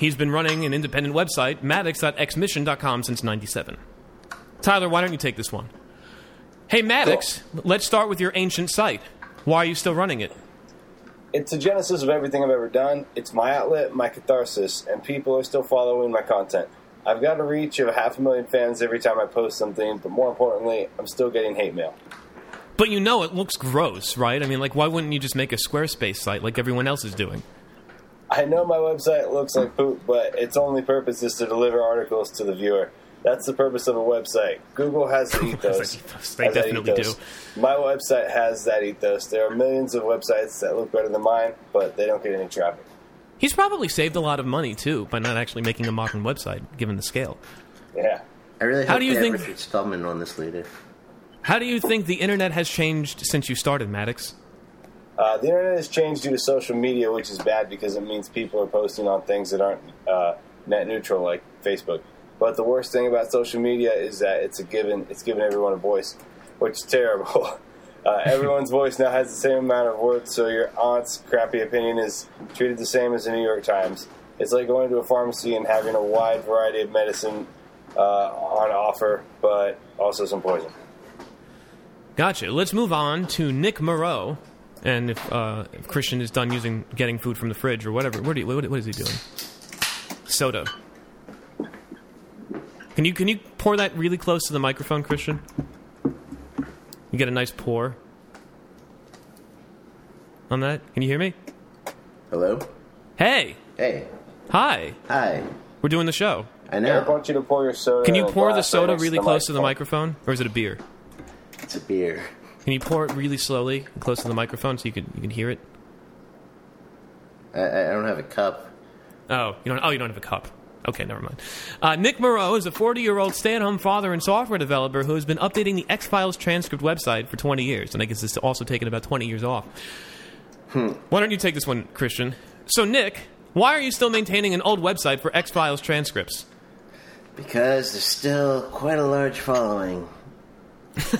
he's been running an independent website, maddox.xmission.com, since 97. Tyler, why don't you take this one? Hey, Maddox, let's start with your ancient site. Why are you still running it? It's the genesis of everything I've ever done. It's my outlet, my catharsis, and people are still following my content. I've got a reach of half a million fans every time I post something, but more importantly, I'm still getting hate mail. But you know it looks gross, right? I mean, like, why wouldn't you just make a Squarespace site like everyone else is doing? I know my website looks like poop, but its only purpose is to deliver articles to the viewer. That's the purpose of a website. Google has the ethos. Has that ethos. They Has definitely ethos. My website has that ethos. There are millions of websites that look better than mine, but they don't get any traffic. He's probably saved a lot of money, too, by not actually making a modern website, given the scale. Yeah. I really How do you think- have Richard Stallman on this later. How do you think the internet has changed since you started, Maddox? Uh, the internet has changed due to social media, which is bad because it means people are posting on things that aren't uh, net neutral, like Facebook. But the worst thing about social media is that it's a given. It's given everyone a voice, which is terrible. Uh, everyone's voice now has the same amount of words, so your aunt's crappy opinion is treated the same as the New York Times. It's like going to a pharmacy and having a wide variety of medicine uh, on offer, but also some poison. Gotcha. Let's move on to Nick Moreau. And if, uh, if Christian is done using getting food from the fridge or whatever, what, do you, what, what is he doing? Soda. Can you can you pour that really close to the microphone, Christian? You get a nice pour on that. Can you hear me? Hello? Hey, Hey. hi. Hi. We're doing the show. I Eric, I want you to pour your soda. Can you pour the soda next really close to the microphone, or is it a beer? It's a beer. Can you pour it really slowly, and close to the microphone, so you can you can hear it? I, I don't have a cup. Oh, you don't. Oh, you don't have a cup. Okay, never mind. Uh, Nick Moreau is a 40-year-old stay-at-home father and software developer who has been updating the X Files transcript website for 20 years, and I guess it's also taken about 20 years off. Why don't you take this one, Christian? So, Nick, why are you still maintaining an old website for X Files transcripts? Because there's still quite a large following.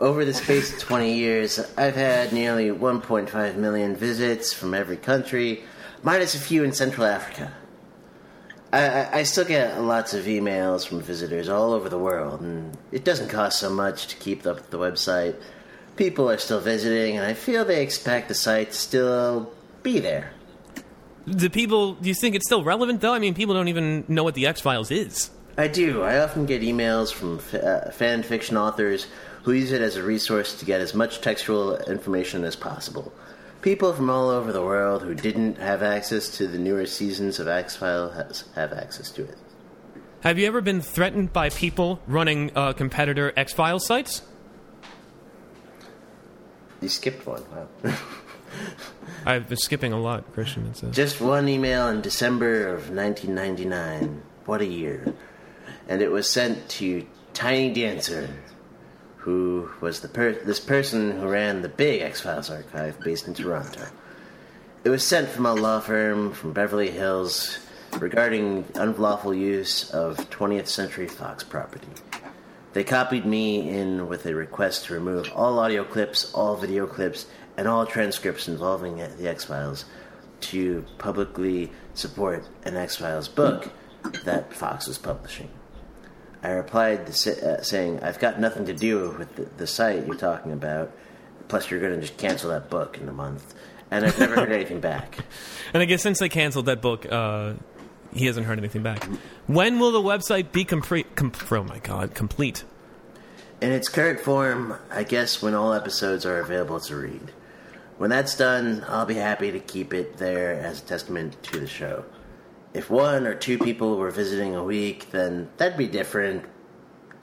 Over the space of 20 years, I've had nearly 1.5 million visits from every country, minus a few in Central Africa. I, I, still get lots of emails from visitors all over the world, and it doesn't cost so much to keep up the website. People are still visiting, and I feel they expect the site to still be there. Do people? Do you think it's still relevant though? I mean, people don't even know what the X Files is. I do. I often get emails from f- uh, fan fiction authors who use it as a resource to get as much textual information as possible. People from all over the world who didn't have access to the newer seasons of X Files have access to it. Have you ever been threatened by people running uh, competitor X Files sites? You skipped one. Wow. I've been skipping a lot, Christian. Uh, Just one email in December of 1999. What a year. And it was sent to Tiny Dancer, who was the per- this person who ran the big X Files archive based in Toronto. It was sent from a law firm from Beverly Hills regarding unlawful use of 20th Century Fox property. They copied me in with a request to remove all audio clips, all video clips, and all transcripts involving the X Files to publicly support an X Files book that Fox was publishing. I replied uh, saying, I've got nothing to do with the, the site you're talking about, plus, you're going to just cancel that book in a month. And I've never heard anything back. and I guess since they canceled that book, uh, he hasn't heard anything back. When will the website be complete? Com- oh my god, complete. In its current form, I guess when all episodes are available to read. When that's done, I'll be happy to keep it there as a testament to the show. If one or two people were visiting a week, then that'd be different.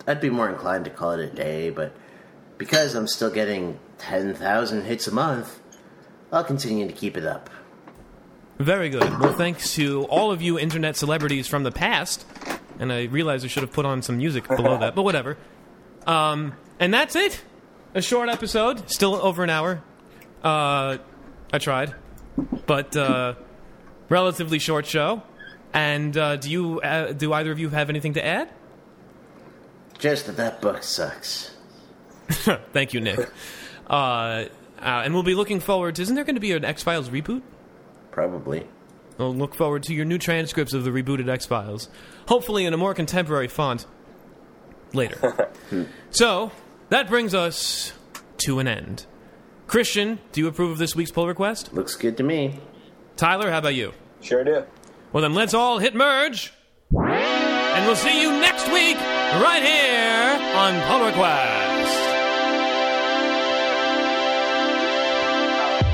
I'd be more inclined to call it a day, but because I'm still getting 10,000 hits a month, I'll continue to keep it up. Very good. Well, thanks to all of you internet celebrities from the past. And I realize I should have put on some music below that, but whatever. Um, and that's it. A short episode, still over an hour. Uh, I tried, but uh, relatively short show. And uh, do you uh, do either of you have anything to add? Just that that book sucks. Thank you, Nick. Uh, uh, and we'll be looking forward. To, isn't there going to be an X Files reboot? Probably. We'll look forward to your new transcripts of the rebooted X Files, hopefully in a more contemporary font. Later. so that brings us to an end. Christian, do you approve of this week's pull request? Looks good to me. Tyler, how about you? Sure do. Well, then let's all hit merge. And we'll see you next week right here on Pull Request.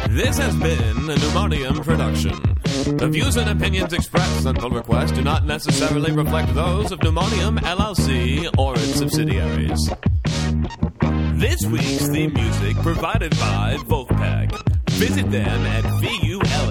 This has been a Pneumonium production. The views and opinions expressed on Pull Request do not necessarily reflect those of Pneumonium LLC or its subsidiaries. This week's theme music provided by Vulfpeck. Visit them at vulfpeck.com.